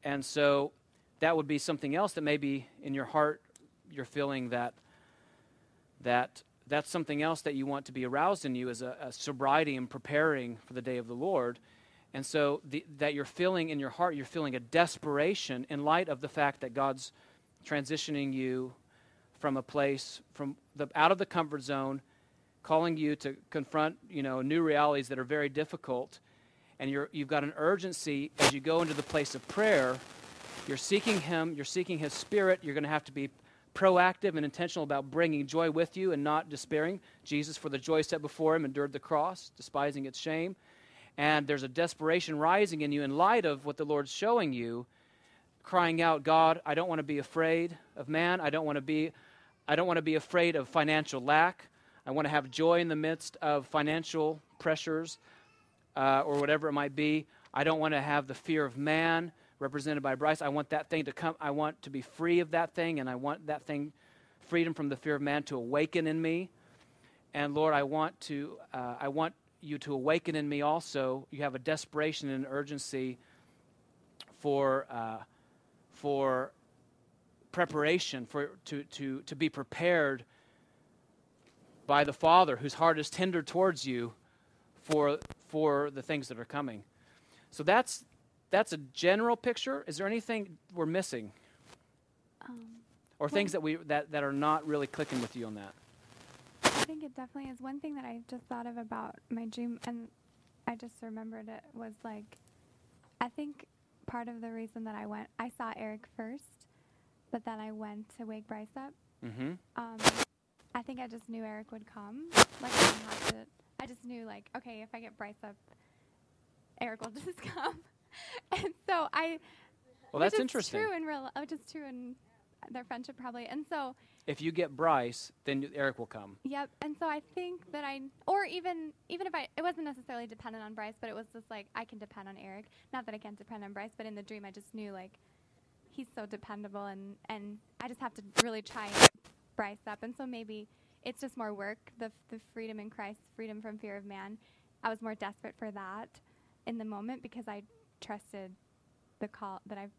And so that would be something else that maybe in your heart you're feeling that, that that's something else that you want to be aroused in you is a, a sobriety and preparing for the day of the Lord. And so the, that you're feeling in your heart, you're feeling a desperation in light of the fact that God's transitioning you from a place from the out of the comfort zone, calling you to confront you know new realities that are very difficult, and you're, you've got an urgency as you go into the place of prayer. You're seeking Him. You're seeking His Spirit. You're going to have to be proactive and intentional about bringing joy with you and not despairing. Jesus, for the joy set before him, endured the cross, despising its shame. And there's a desperation rising in you in light of what the Lord's showing you, crying out, God, I don't want to be afraid of man. I don't want to be, I don't want to be afraid of financial lack. I want to have joy in the midst of financial pressures uh, or whatever it might be. I don't want to have the fear of man represented by Bryce. I want that thing to come. I want to be free of that thing, and I want that thing, freedom from the fear of man, to awaken in me. And Lord, I want to. Uh, I want you to awaken in me also. You have a desperation and an urgency for uh, for preparation for to to to be prepared by the Father, whose heart is tender towards you, for for the things that are coming. So that's that's a general picture. Is there anything we're missing, Um, or things that we that, that are not really clicking with you on that? I think it definitely is. One thing that I just thought of about my dream, and I just remembered it, was like, I think part of the reason that I went. I saw Eric first, but then I went to wake Bryce up. Mm-hmm. Um, I think I just knew Eric would come. Like I didn't have to. I just knew like, okay, if I get Bryce up, Eric will just come. and so I. Well, that's interesting. True in real, which is true in their friendship probably. And so, If you get Bryce, then Eric will come. yep. And so I think that I, or even even if I, it wasn't necessarily dependent on Bryce, but it was just like I can depend on Eric. Not that I can't depend on Bryce, but in the dream I just knew like he's so dependable, and and I just have to really try and Bryce up. And so maybe it's just more work. The the freedom in Christ, freedom from fear of man. I was more desperate for that in the moment because I trusted the call that I've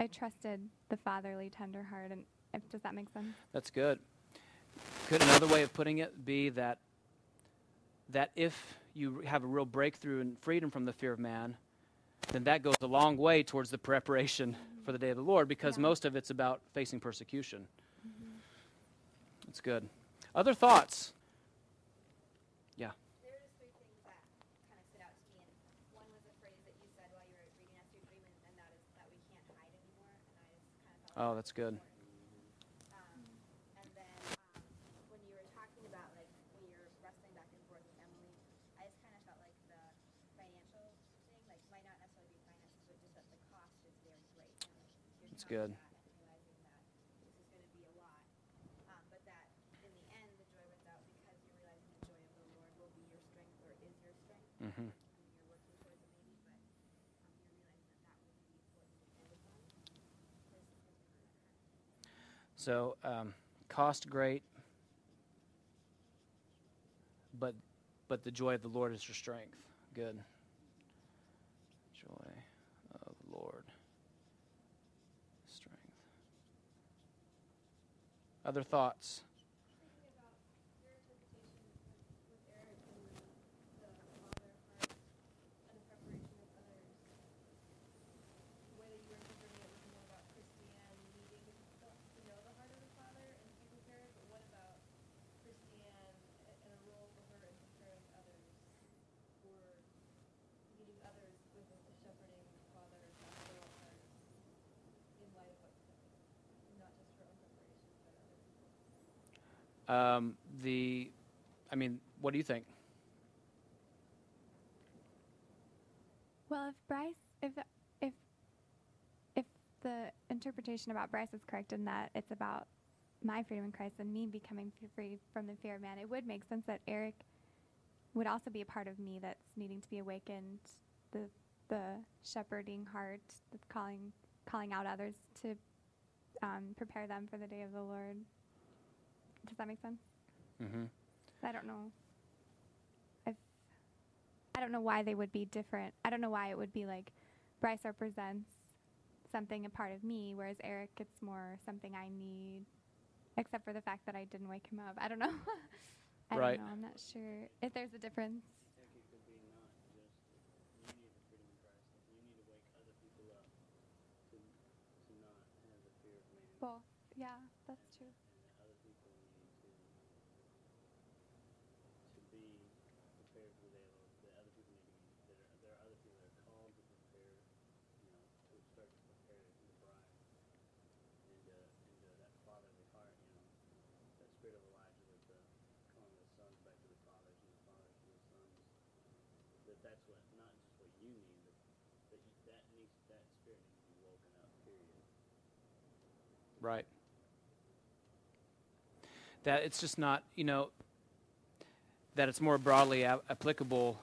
I trusted the fatherly tender heart and if, does that make sense? That's good. Could another way of putting it be that that if you have a real breakthrough and freedom from the fear of man, then that goes a long way towards the preparation for the day of the Lord because Yeah. most of it's about facing persecution. Mm-hmm. That's good. Other thoughts? Yeah. There were just three things that kind of stood out to me, and one was a phrase that you said while you were reading us your dream, and, and that is that we can't hide anymore. And I just kind of felt Oh, that's good. important. Um, and So, um, cost great, but but the joy of the Lord is your strength. Good. Joy of the Lord, strength. Other thoughts? Um, the, I mean, what do you think? Well, if Bryce, if if if the interpretation about Bryce is correct in that it's about my freedom in Christ and me becoming free from the fear of man, it would make sense that Eric would also be a part of me that's needing to be awakened. The the shepherding heart, the calling calling out others to um, prepare them for the day of the Lord. Does that make sense? Mm-hmm. I don't know if I don't know why they would be different. I don't know why it would be like Bryce represents something a part of me, whereas Eric it's more something I need. Except for the fact that I didn't wake him up. I don't know. I Right. don't know. I'm not sure if there's a difference. I think it could be not just you need the freedom of Christ. You need to wake other people up to to not have the fear of man. Both. Yeah, that's true. and that other people need to to be prepared for the day of the Lord. That other people need to be there. There are other people that are called to prepare, you know, to start to prepare the bride into into that fatherly heart. You know, that spirit of Elijah with the calling the sons back to the fathers and the fathers to the sons. That that's what not just what you need, but that you, that needs that spirit needs to be woken up. Period. Right. That it's just not, you know, that it's more broadly a- applicable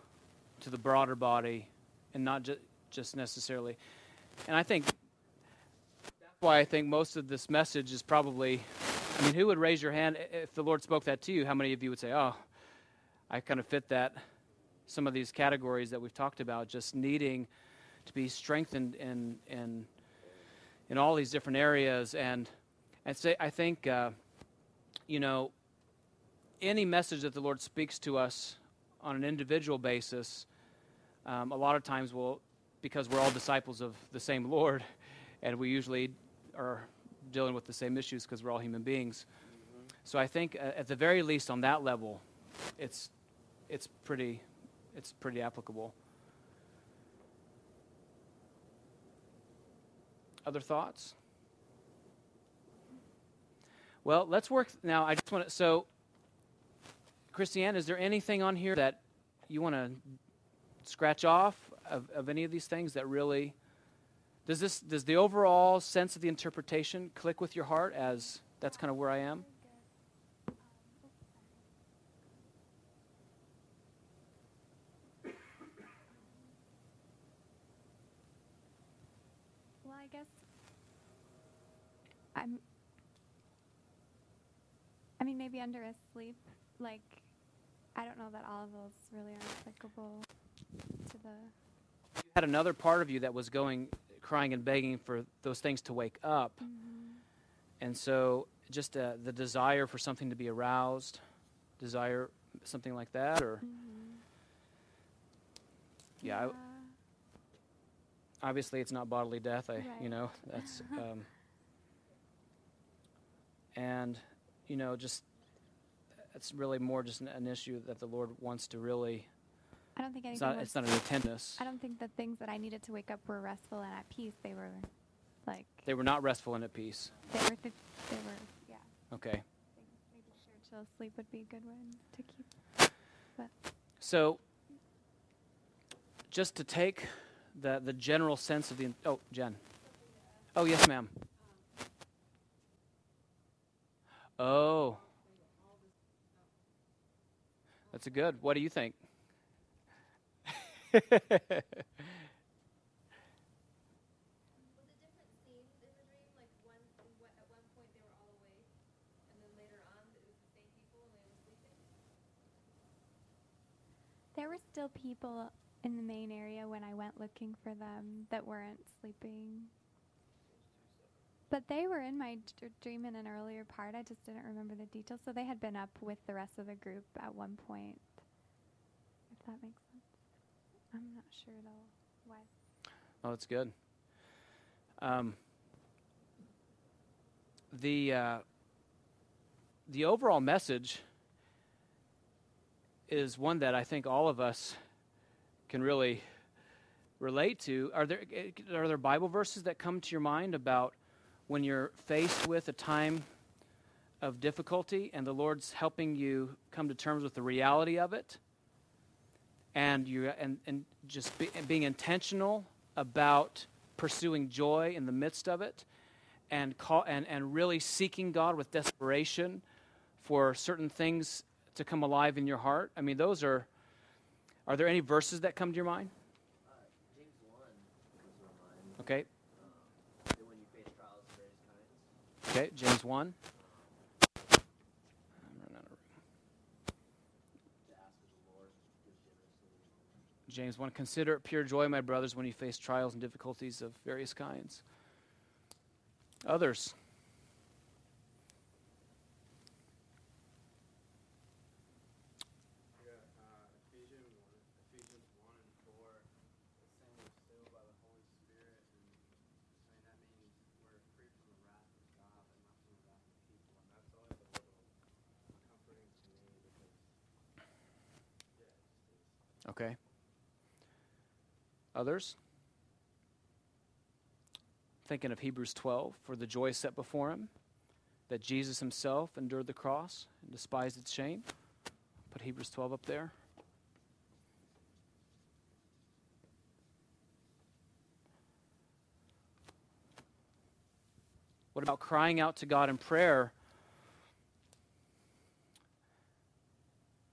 to the broader body and not ju- just necessarily. And I think that's why I think most of this message is probably, I mean, who would raise your hand if the Lord spoke that to you? How many of you would say, oh, I kind of fit that, some of these categories that we've talked about, just needing to be strengthened in, in, in all these different areas. And and say, I think, uh, you know, any message that the Lord speaks to us on an individual basis, um, a lot of times will, because we're all disciples of the same Lord, and we usually are dealing with the same issues because we're all human beings. So I think, uh, at the very least, on that level, it's it's pretty it's pretty applicable. Other thoughts? Well, let's work now. I just want to. So, Christiane, is there anything on here that you want to scratch off of, of any of these things that really does this does the overall sense of the interpretation click with your heart as that's kind of where I am? Well, I guess I'm. I mean, maybe under a sleep, like, I don't know that all of those really are applicable to the. You had another part of you that was going crying and begging for those things to wake up. And so just uh, the desire for something to be aroused, desire something like that or yeah, I- obviously it's not bodily death i you know that's um, and you know just it's really more just an, an issue that the lord wants to really I don't think anything it's not was. it's not an attendance I don't think the things that I needed to wake up were restful and at peace. They were, like, they were not restful and at peace they were. Th- they were. Yeah. okay maybe spiritual sleep would be a good one to keep. But so just to take the the general sense of the oh jen oh yes ma'am oh that's a good what do you think there were still people in the main area when I went looking for them that weren't sleeping. But they were in my d- dream in an earlier part. I just didn't remember the details. So they had been up with the rest of the group at one point. If that makes sense. I'm not sure though why. Oh, that's good. Um, the uh, the overall message is one that I think all of us can really relate to. Are there eh, are there Bible verses that come to your mind about when you're faced with a time of difficulty and the Lord's helping you come to terms with the reality of it? and you and, and just be, and being intentional about pursuing joy in the midst of it and call and, and really seeking God with desperation for certain things to come alive in your heart. I mean those are are there any verses that come to your mind? Uh, James 1 comes to my mind. Okay. That when you face trials of various kinds, Okay, James 1. I'm running out of room. to ask of the Lord gives generously. James 1 Consider it pure joy, my brothers, when you face trials and difficulties of various kinds. Others. Yeah, uh, Ephesians one, Ephesians one and four, it's saying we're sealed by the Holy Spirit, and I mean that means we're free from the wrath of God, but not from the wrath of people, and that's always a little comforting to me because, yeah, it just is. Okay. Others? Thinking of Hebrews 12, for the joy set before him, that Jesus himself endured the cross and despised its shame. Put Hebrews 12 up there. What about crying out to God in prayer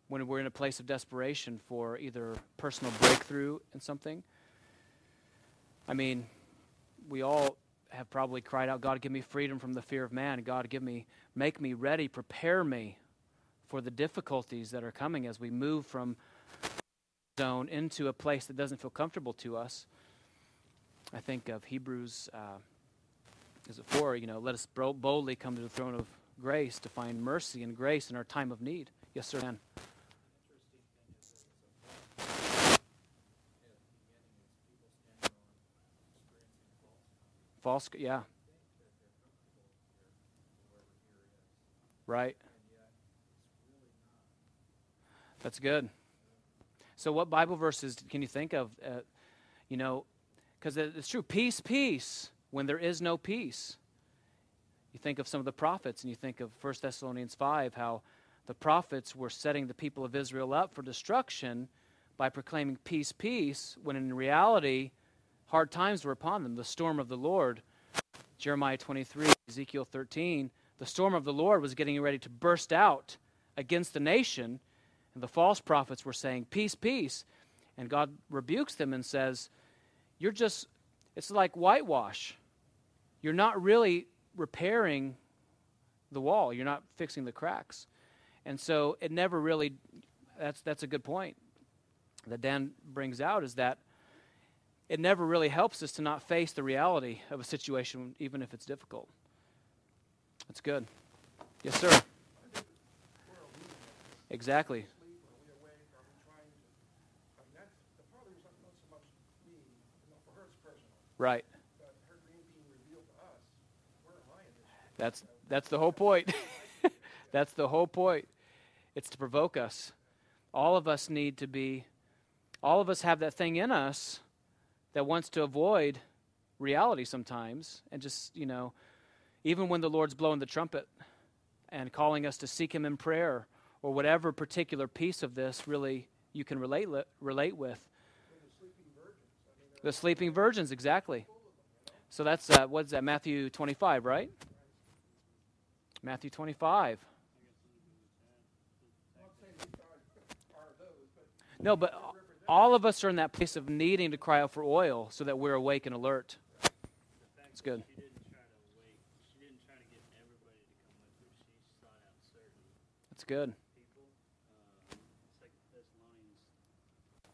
when we're in a place of desperation for either personal breakthrough in something? I mean, we all have probably cried out, God, give me freedom from the fear of man. God, give me, make me ready, prepare me for the difficulties that are coming as we move from zone into a place that doesn't feel comfortable to us. I think of Hebrews, uh, is it four? You know, let us boldly come to the throne of grace to find mercy and grace in our time of need. Yes, sir, Dan. False, yeah. Right. That's good. So, what Bible verses can you think of? Uh, you know, because it's true. Peace, peace. when there is no peace. You think of some of the prophets, and you think of 1 Thessalonians 5, how the prophets were setting the people of Israel up for destruction by proclaiming peace, peace, when in reality, hard times were upon them. The storm of the Lord, Jeremiah 23, Ezekiel 13, the storm of the Lord was getting ready to burst out against the nation, and the false prophets were saying, Peace, peace. And God rebukes them and says, You're just, it's like whitewash. You're not really repairing the wall, you're not fixing the cracks. And so it never really, that's, that's a good point that Dan brings out is that it never really helps us to not face the reality of a situation, even if it's difficult. That's good. Yes, sir. Exactly. Right. That's that's the whole point. that's the whole point. It's to provoke us. All of us need to be all of us have that thing in us that wants to avoid reality sometimes and just, you know, even when the Lord's blowing the trumpet and calling us to seek him in prayer or whatever particular piece of this really you can relate relate with. The sleeping virgins, exactly. So that's uh, what's that? Matthew twenty-five, right? Matthew twenty-five. No, but all of us are in that place of needing to cry out for oil so that we're awake and alert. That's good. She didn't try to wait. She didn't try to get everybody to come with her. She sought out certain That's good. people. Um, Second Thessalonians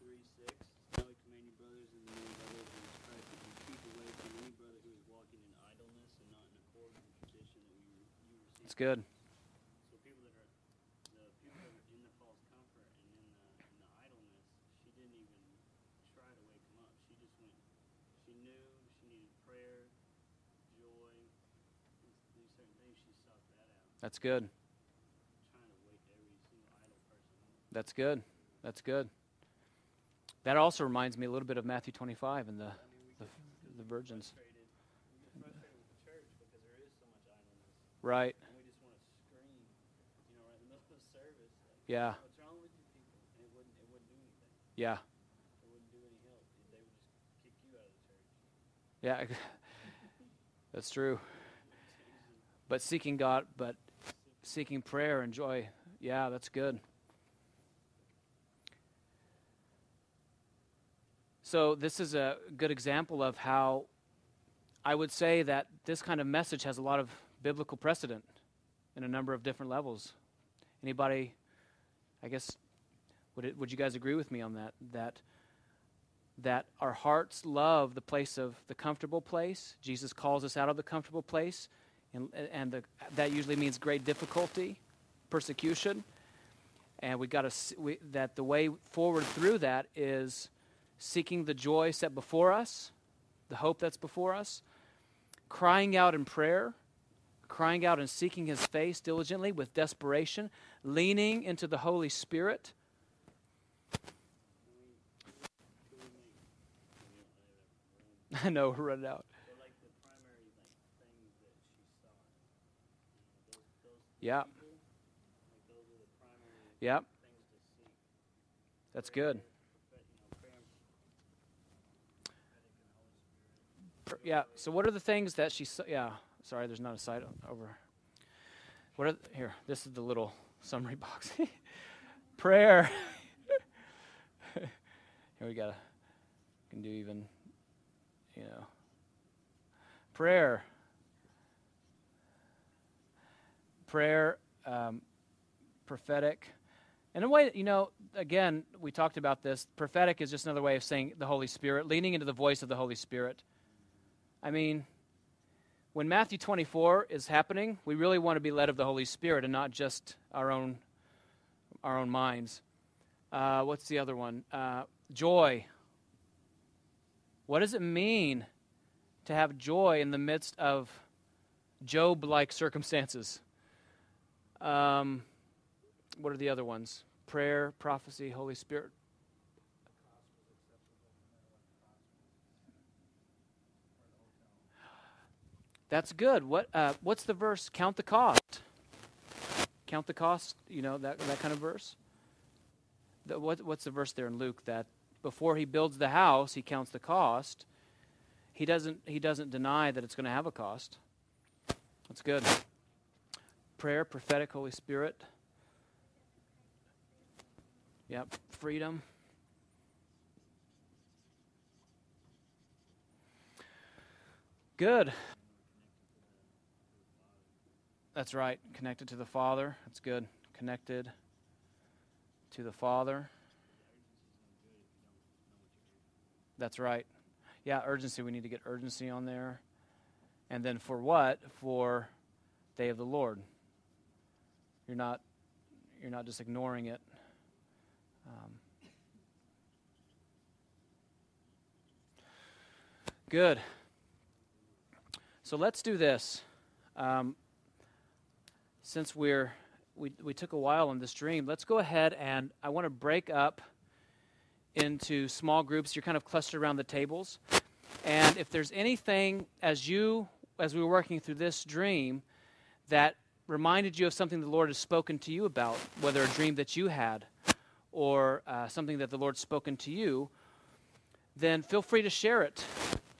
three six. Now we command you, brothers, in the name of our Lord Jesus Christ, that you keep away from any brother who is walking in idleness and not in accord with the tradition that we re- you received. That's good. So people that are the people that are in the false comfort and in the in the idleness, she didn't even try to wake them up. She just went. She knew she needed prayer, joy, these, these certain things. She sought that out, That's good. trying to wake every single idle person good. That's good. That's good. That also reminds me a little bit of Matthew 25 and the, virgins. Frustrated with the Right. right the service. Like, Yeah. Yeah. Yeah. That's true. But seeking God, but seeking prayer and joy. Yeah, that's good. So, this is a good example of how I would say that this kind of message has a lot of biblical precedent in a number of different levels. Anybody, I guess, would, it, would you guys agree with me on that? That that our hearts love the place of the comfortable place. Jesus calls us out of the comfortable place, and, and the, that usually means great difficulty, persecution. And we got to that the way forward through that is seeking the joy set before us, the hope that's before us, crying out in prayer, crying out and seeking His face diligently with desperation, leaning into the Holy Spirit. I know running out. But like the primary like things that she sought, you know, those those Yeah. people, like those are the primary Yep, things to seek. that's good. Prophet, you know, prayer, and prophetic and Holy Spirit. Pr- Yeah. So what are the things that she? Yeah. Sorry, there's not a site o- over. What are here? This is the little summary box. Prayer. here we got. to Can do even. You know. Prayer. Prayer. Um, prophetic. In a way, you know, again, we talked about this. Prophetic is just another way of saying the Holy Spirit, leaning into the voice of the Holy Spirit. I mean, when Matthew 24 is happening, we really want to be led of the Holy Spirit and not just our own, our own minds. Uh, what's the other one? Uh, joy. What does it mean to have joy in the midst of Job like circumstances? Um, what are the other ones? Prayer, prophecy, Holy Spirit. That's good. What uh, what's the verse? Count the cost. Count the cost. You know that that kind of verse. The, what what's the verse there in Luke that before he builds the house, he counts the cost. He doesn't he doesn't deny that it's going to have a cost. That's good. Prayer, prophetic, Holy Spirit. Yep, freedom. Good. That's right. Connected to the Father. That's good. Connected to the Father. That's right. Yeah, urgency. We need to get urgency on there. And then for what? For day of the Lord. You're not you're not just ignoring it. Um, good. So let's do this. Um, since we're we, we took a while on this dream, let's go ahead and I want to break up into small groups. You're kind of clustered around the tables. And if there's anything as you as we were working through this dream that reminded you of something the Lord has spoken to you about, whether a dream that you had or uh, something that the Lord's spoken to you, then feel free to share it.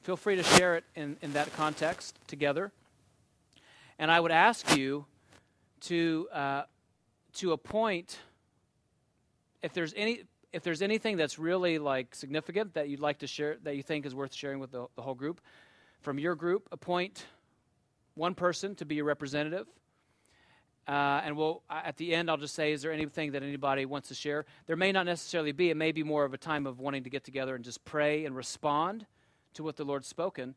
Feel free to share it in, in that context together. And I would ask you to, uh, to appoint, if there's any, if there's anything that's really like significant that you'd like to share, that you think is worth sharing with the, the whole group, from your group, appoint one person to be your representative uh, and we'll at the end, I'll just say, is there anything that anybody wants to share? There may not necessarily be. It may be more of a time of wanting to get together and just pray and respond to what the Lord's spoken.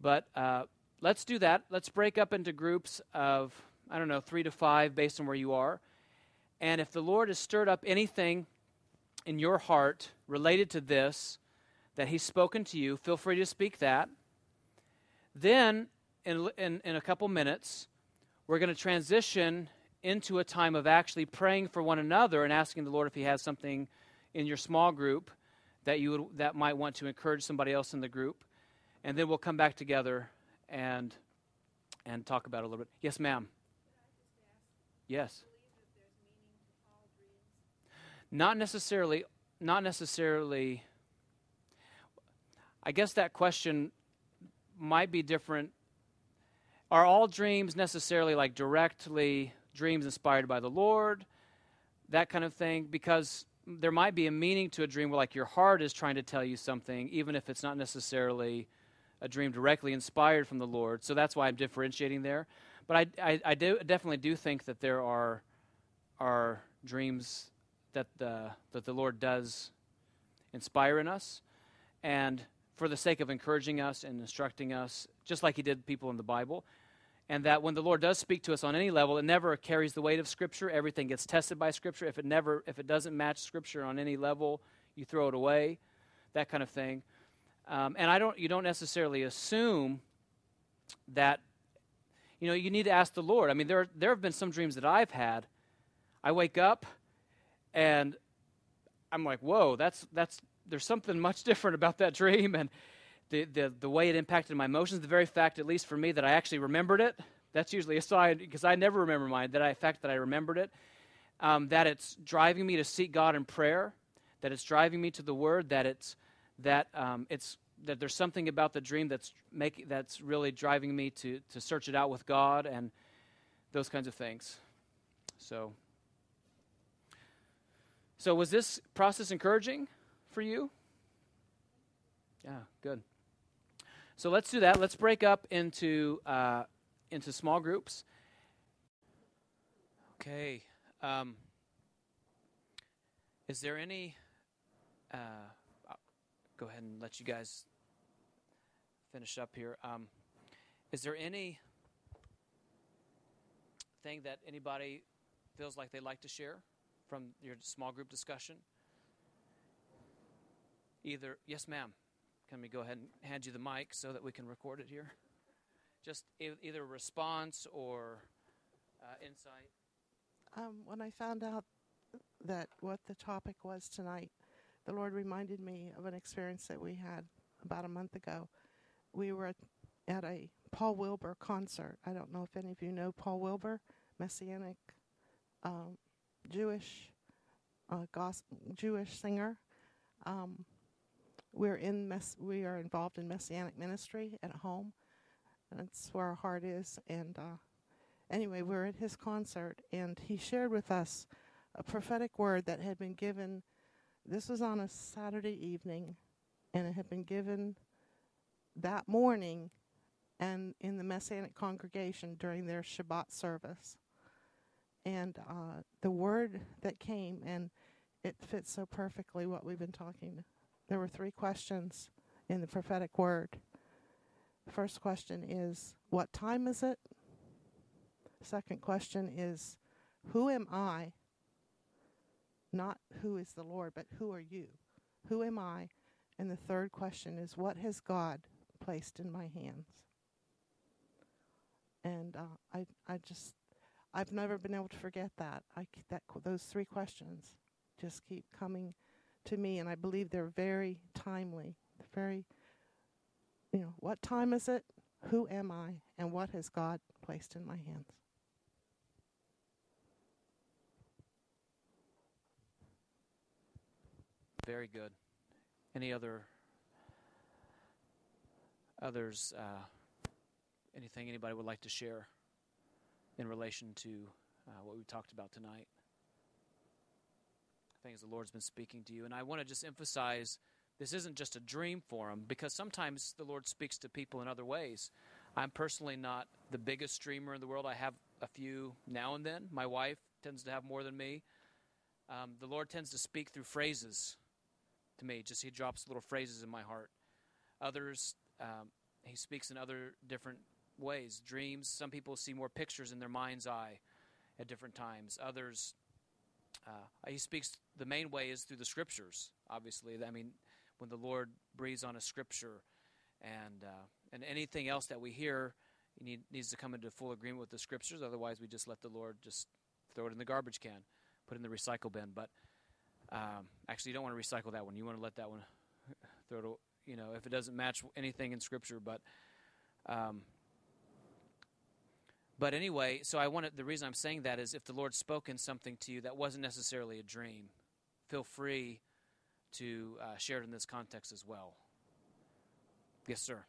But uh, let's do that. Let's break up into groups of I don't know three to five based on where you are. And if the Lord has stirred up anything in your heart related to this that He's spoken to you, feel free to speak that. Then, in, in, in a couple minutes, we're going to transition into a time of actually praying for one another and asking the Lord if He has something in your small group that you would, that might want to encourage somebody else in the group, and then we'll come back together and and talk about it a little bit. Yes, ma'am. Yes. Not necessarily. Not necessarily. I guess that question might be different are all dreams necessarily like directly dreams inspired by the Lord? That kind of thing? Because there might be a meaning to a dream where like your heart is trying to tell you something, even if it's not necessarily a dream directly inspired from the Lord. So that's why I'm differentiating there. But I, I, I do definitely do think that there are are dreams that the that the Lord does inspire in us, and for the sake of encouraging us and instructing us, just like He did people in the Bible, and that when the Lord does speak to us on any level, it never carries the weight of Scripture. Everything gets tested by Scripture. If it never, if it doesn't match Scripture on any level, you throw it away, that kind of thing. Um, and I don't, you don't necessarily assume that, you know, you need to ask the Lord. I mean, there there have been some dreams that I've had. I wake up, and I'm like, whoa, that's that's there's something much different about that dream, and the, the, the way it impacted my emotions, the very fact, at least for me, that I actually remembered it. That's usually a sign, because I never remember mine, that I, fact that I remembered it. Um, that it's driving me to seek God in prayer, that it's driving me to the Word, that it's that um, it's that there's something about the dream that's make that's really driving me to to search it out with God and those kinds of things. So, so was this process encouraging for you? Yeah, good. So let's do that. Let's break up into uh, into small groups. Okay. Um, is there any? Uh, go ahead and let you guys finish up here. Um, is there any thing that anybody feels like they'd like to share from your small group discussion? Either yes, ma'am. Can we go ahead and hand you the mic so that we can record it here? Just e- either response or uh, insight. Um, when I found out that what the topic was tonight, the Lord reminded me of an experience that we had about a month ago. We were at a Paul Wilbur concert. I don't know if any of you know Paul Wilbur, Messianic um, Jewish uh, gos- Jewish singer. Um, we're in mess- we are involved in messianic ministry at home. That's where our heart is. And uh, anyway, we're at his concert, and he shared with us a prophetic word that had been given. This was on a Saturday evening, and it had been given that morning and in the Messianic congregation during their Shabbat service. And uh, the word that came, and it fits so perfectly what we've been talking. There were three questions in the prophetic word. First question is, What time is it? Second question is, Who am I? Not who is the Lord, but who are you? Who am I? And the third question is, What has God placed in my hands? And uh, I, I just, I've never been able to forget that. I that those three questions just keep coming to me, and I believe they're very timely, very you know, what time is it? Who am I? And what has God placed in my hands? Very good. Any other others? Uh, anything anybody would like to share in relation to uh, what we talked about tonight? As the Lord's been speaking to you, and I want to just emphasize this isn't just a dream for them because sometimes the Lord speaks to people in other ways. I'm personally not the biggest dreamer in the world. I have a few now and then. My wife tends to have more than me. Um, the Lord tends to speak through phrases to me. Just He drops little phrases in my heart. Others, um, He speaks in other different ways. Dreams. Some people see more pictures in their mind's eye at different times. Others, uh, He speaks. The main way is through the Scriptures. Obviously, I mean, when the Lord breathes on a scripture, and uh, and anything else that we hear need, needs to come into full agreement with the scriptures. Otherwise, we just let the Lord just throw it in the garbage can, put it in the recycle bin. But um, actually, you don't want to recycle that one. You want to let that one throw it. You know, if it doesn't match anything in scripture, but. Um, but anyway, so I wanted the reason I'm saying that is if the Lord's spoken something to you that wasn't necessarily a dream, feel free to uh, share it in this context as well. Yes, sir.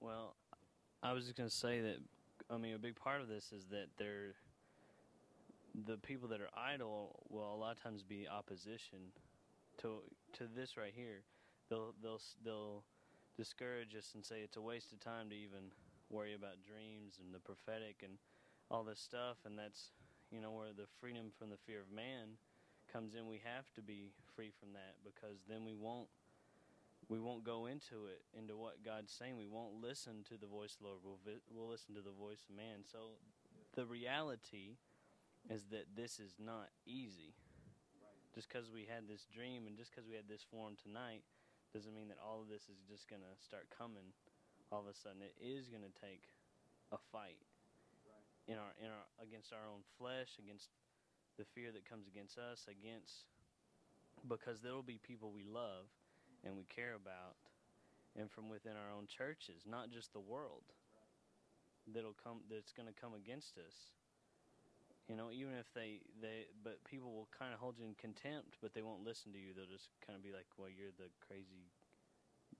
Well, I was just going to say that, I mean, a big part of this is that they're, the people that are idle will a lot of times be opposition to to this right here. They'll they'll they'll discourage us and say it's a waste of time to even worry about dreams and the prophetic and all this stuff and that's you know where the freedom from the fear of man comes in, we have to be free from that because then we won't we won't go into it into what God's saying. We won't listen to the voice of the Lord. We'll vi- we'll listen to the voice of man. So the reality is that this is not easy. Just because we had this dream and just because we had this form tonight doesn't mean that all of this is just going to start coming all of a sudden. It is going to take a fight in our in our against our own flesh, against the fear that comes against us, against because there will be people we love and we care about, and from within our own churches, not just the world, that'll come that's going to come against us. You know, even if they they but people will kind of hold you in contempt, but they won't listen to you. They'll just kind of be like, "Well, you're the crazy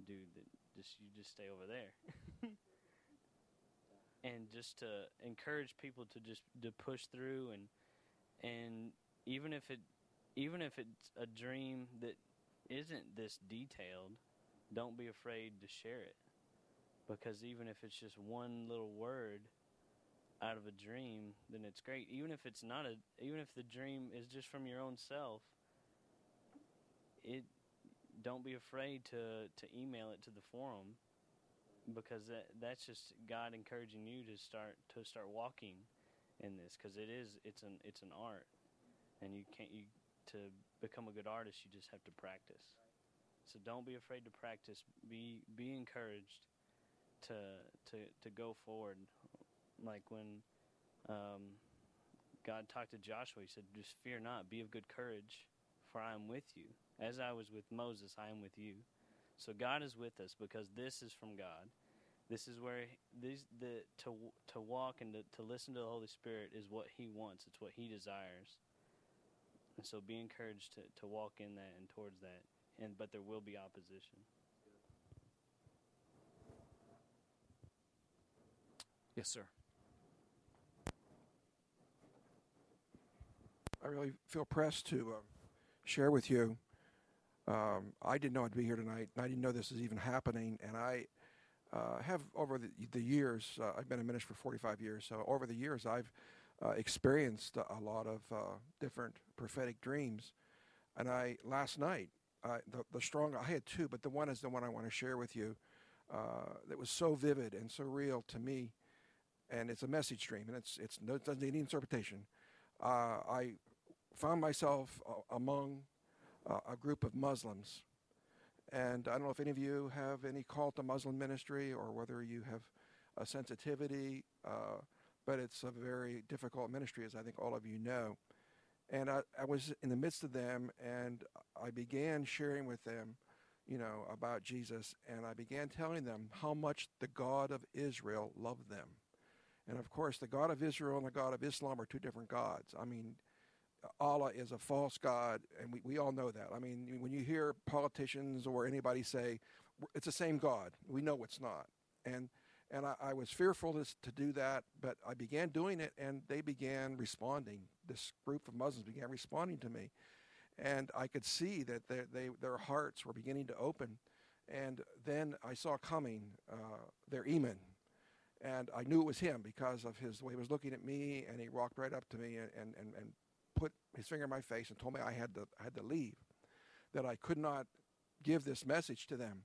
dude that just you just stay over there." and just to encourage people to just to push through and and even if it even if it's a dream that isn't this detailed don't be afraid to share it because even if it's just one little word out of a dream then it's great. Even if it's not a even if the dream is just from your own self it don't be afraid to to email it to the forum because that that's just God encouraging you to start to start walking in this because it is it's an it's an art. And you can't you to become a good artist you just have to practice. So don't be afraid to practice. Be be encouraged to to to go forward like when um, God talked to Joshua he said just fear not be of good courage for I am with you as I was with Moses I am with you So God is with us because this is from God. This is where these the to to walk and to, to listen to the Holy Spirit is what He wants. It's what He desires. And so be encouraged to, to walk in that and towards that. And but there will be opposition. Yes, sir. I really feel pressed to uh, share with you. Um, I didn't know I'd be here tonight. I didn't know this is even happening. And I uh, have, over the, the years, uh, I've been a minister for 45 years. So over the years, I've uh, experienced a lot of uh, different prophetic dreams. And I last night, the the strong I had two, but the one is the one I want to share with you. Uh, that was so vivid and so real to me, and it's a message dream, and it's it's no, it doesn't need interpretation. Uh, I found myself uh, among uh, a group of Muslims, and I don't know if any of you have any call to Muslim ministry or whether you have a sensitivity, uh, but it's a very difficult ministry, as I think all of you know. And I, I was in the midst of them, and I began sharing with them, you know, about Jesus, and I began telling them how much the God of Israel loved them. And of course, the God of Israel and the God of Islam are two different gods. I mean, Allah is a false God, and we, we all know that. I mean, when you hear politicians or anybody say it's the same God, we know it's not. And and I, I was fearful to, to do that, but I began doing it, and they began responding. This group of Muslims began responding to me, and I could see that they, they, their hearts were beginning to open. And then I saw coming uh, their imam, and I knew it was him because of his the way he was looking at me, and he walked right up to me and, and, and, his finger in my face and told me I had to I had to leave, that I could not give this message to them.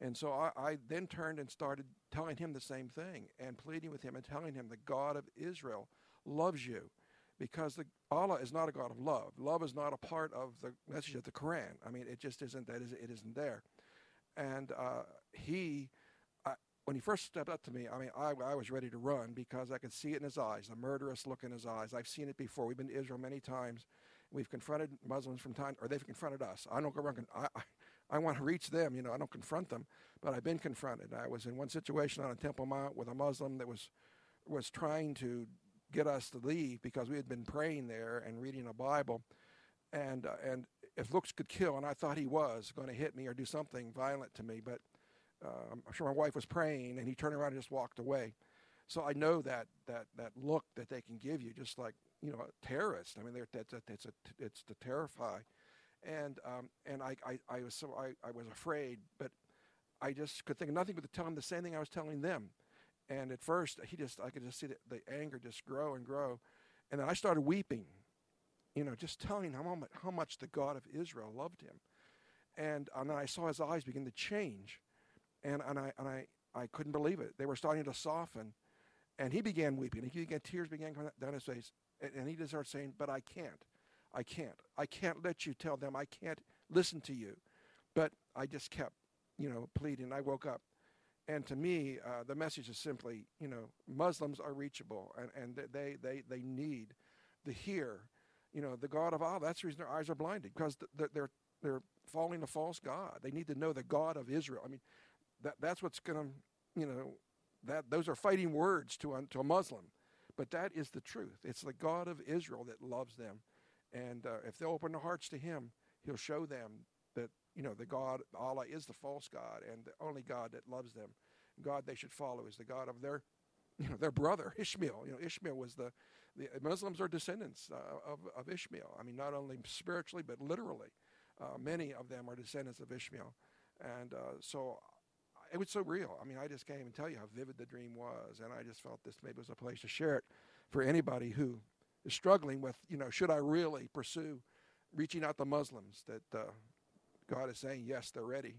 And so I, I then turned and started telling him the same thing and pleading with him and telling him the God of Israel loves you because the, Allah is not a God of love. Love is not a part of the message of the Quran. I mean, it just isn't that. It isn't there. And uh, he, when he first stepped up to me, I mean, I, I was ready to run because I could see it in his eyes, the murderous look in his eyes. I've seen it before. We've been to Israel many times. We've confronted Muslims from time, or they've confronted us. I don't go around. I, I, I want to reach them. You know, I don't confront them, but I've been confronted. I was in one situation on a Temple Mount with a Muslim that was was trying to get us to leave because we had been praying there and reading a Bible, and uh, and if looks could kill, and I thought he was going to hit me or do something violent to me, but uh, I'm sure my wife was praying, and he turned around and just walked away. So I know that that that look that they can give you, just like you know, a terrorist. I mean, that's a, it's a, it's to terrify, and um, and I, I, I was so I, I was afraid, but I just could think of nothing but to tell him the same thing I was telling them. And at first, he just I could just see the, the anger just grow and grow, and then I started weeping, you know, just telling him how much, how much the God of Israel loved him, and and then I saw his eyes begin to change, and and I and I I couldn't believe it. They were starting to soften, and he began weeping. And he began tears began coming down his face, and, and he just started saying, "But I can't, I can't, I can't let you tell them. I can't listen to you." But I just kept, you know, pleading. I woke up, and to me, uh, the message is simply, you know, Muslims are reachable, and and they they they need to hear, you know, the God of Allah. That's the reason their eyes are blinded because they're they're, following a false God. They need to know the God of Israel. I mean, that that's what's going to, you know, that those are fighting words to to a Muslim, but that is the truth. It's the God of Israel that loves them, and uh, if they open their hearts to Him, He'll show them that you know the God Allah is the false God and the only God that loves them. God they should follow is the God of their you know their brother Ishmael. You know Ishmael was the the Muslims are descendants uh, of of Ishmael. I mean not only spiritually but literally. Uh, many of them are descendants of Ishmael, and uh, so it was so real. I mean, I just can't even tell you how vivid the dream was, and I just felt this maybe was a place to share it for anybody who is struggling with, you know, should I really pursue reaching out to Muslims? That uh, God is saying, yes, they're ready.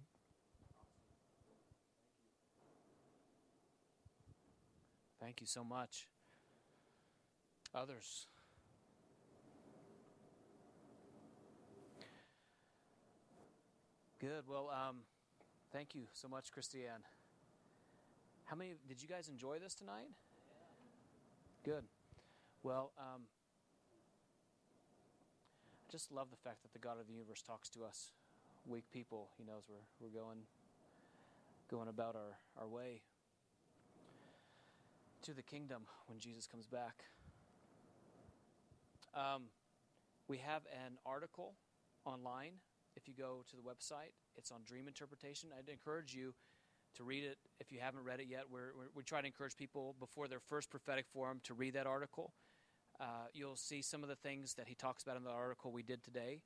Thank you so much. Others. Good. Well, um, thank you so much, Christiane. How many did you guys enjoy this tonight? Good. Well, um, I just love the fact that the God of the universe talks to us, weak people. He knows we're we're going going about our, our way to the kingdom when Jesus comes back. Um, we have an article online. If you go to the website, it's on dream interpretation. I'd encourage you to read it if you haven't read it yet. We're, we're, we try to encourage people before their first prophetic forum to read that article. Uh, you'll see some of the things that he talks about in the article we did today.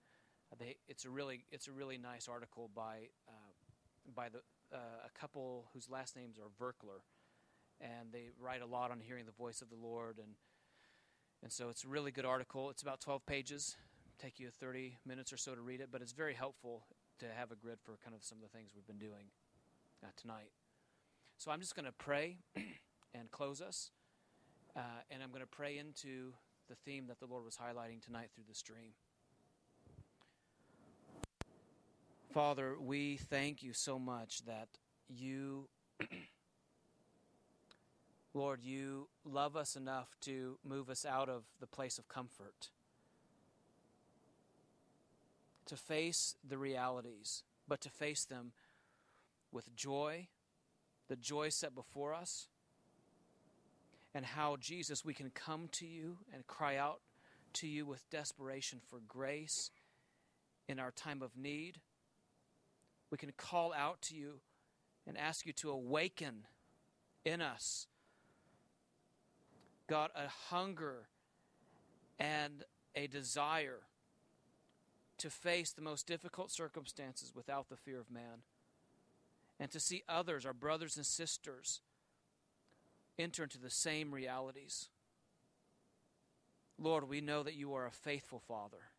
Uh, they, it's a really it's a really nice article by uh, by the uh, a couple whose last names are Virkler, and they write a lot on hearing the voice of the Lord and and so it's a really good article. It's about 12 pages. Take you 30 minutes or so to read it, but it's very helpful to have a grid for kind of some of the things we've been doing uh, tonight. So I'm just going to pray and close us, uh, and I'm going to pray into the theme that the Lord was highlighting tonight through the stream. Father, we thank you so much that you, Lord, you love us enough to move us out of the place of comfort, to face the realities, but to face them with joy, the joy set before us, and how, Jesus, we can come to you and cry out to you with desperation for grace in our time of need. We can call out to you and ask you to awaken in us, God, a hunger and a desire to face the most difficult circumstances without the fear of man and to see others, our brothers and sisters, enter into the same realities. Lord, we know that you are a faithful Father.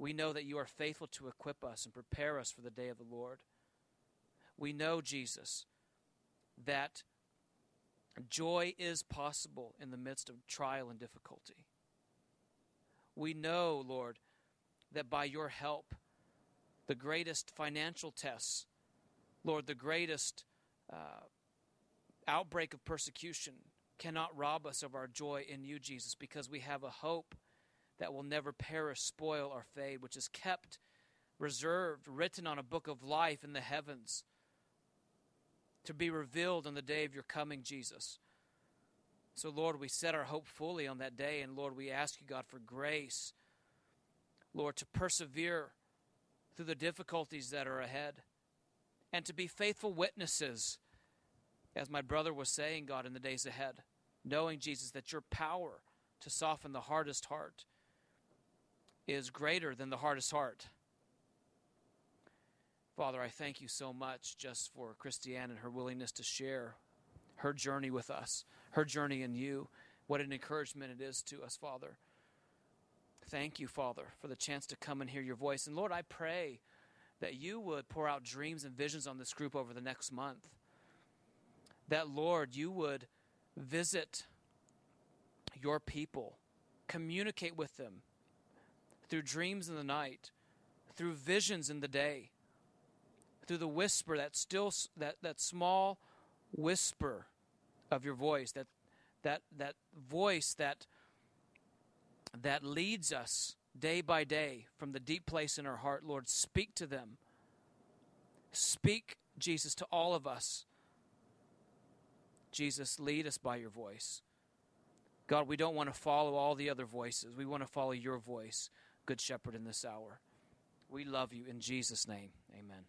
We know that you are faithful to equip us and prepare us for the day of the Lord. We know, Jesus, that joy is possible in the midst of trial and difficulty. We know, Lord, that by your help, the greatest financial tests Lord, the greatest uh, outbreak of persecution cannot rob us of our joy in you, Jesus, because we have a hope that will never perish, spoil, or fade, which is kept, reserved, written on a book of life in the heavens to be revealed on the day of your coming, Jesus. So, Lord, we set our hope fully on that day, and Lord, we ask you, God, for grace, Lord, to persevere through the difficulties that are ahead and to be faithful witnesses, as my brother was saying, God, in the days ahead, knowing, Jesus, that your power to soften the hardest heart is greater than the hardest heart. Father, I thank you so much just for Christiane and her willingness to share her journey with us, her journey in you. What an encouragement it is to us, Father. Thank you, Father, for the chance to come and hear your voice. And Lord, I pray that you would pour out dreams and visions on this group over the next month. That, Lord, you would visit your people, communicate with them through dreams in the night, through visions in the day, through the whisper, that still that, that small whisper of your voice, that that that voice that that leads us day by day from the deep place in our heart. Lord, speak to them. Speak, Jesus, to all of us. Jesus, lead us by your voice. God, we don't want to follow all the other voices. We want to follow your voice, Good Shepherd, in this hour. We love you in Jesus' name. Amen.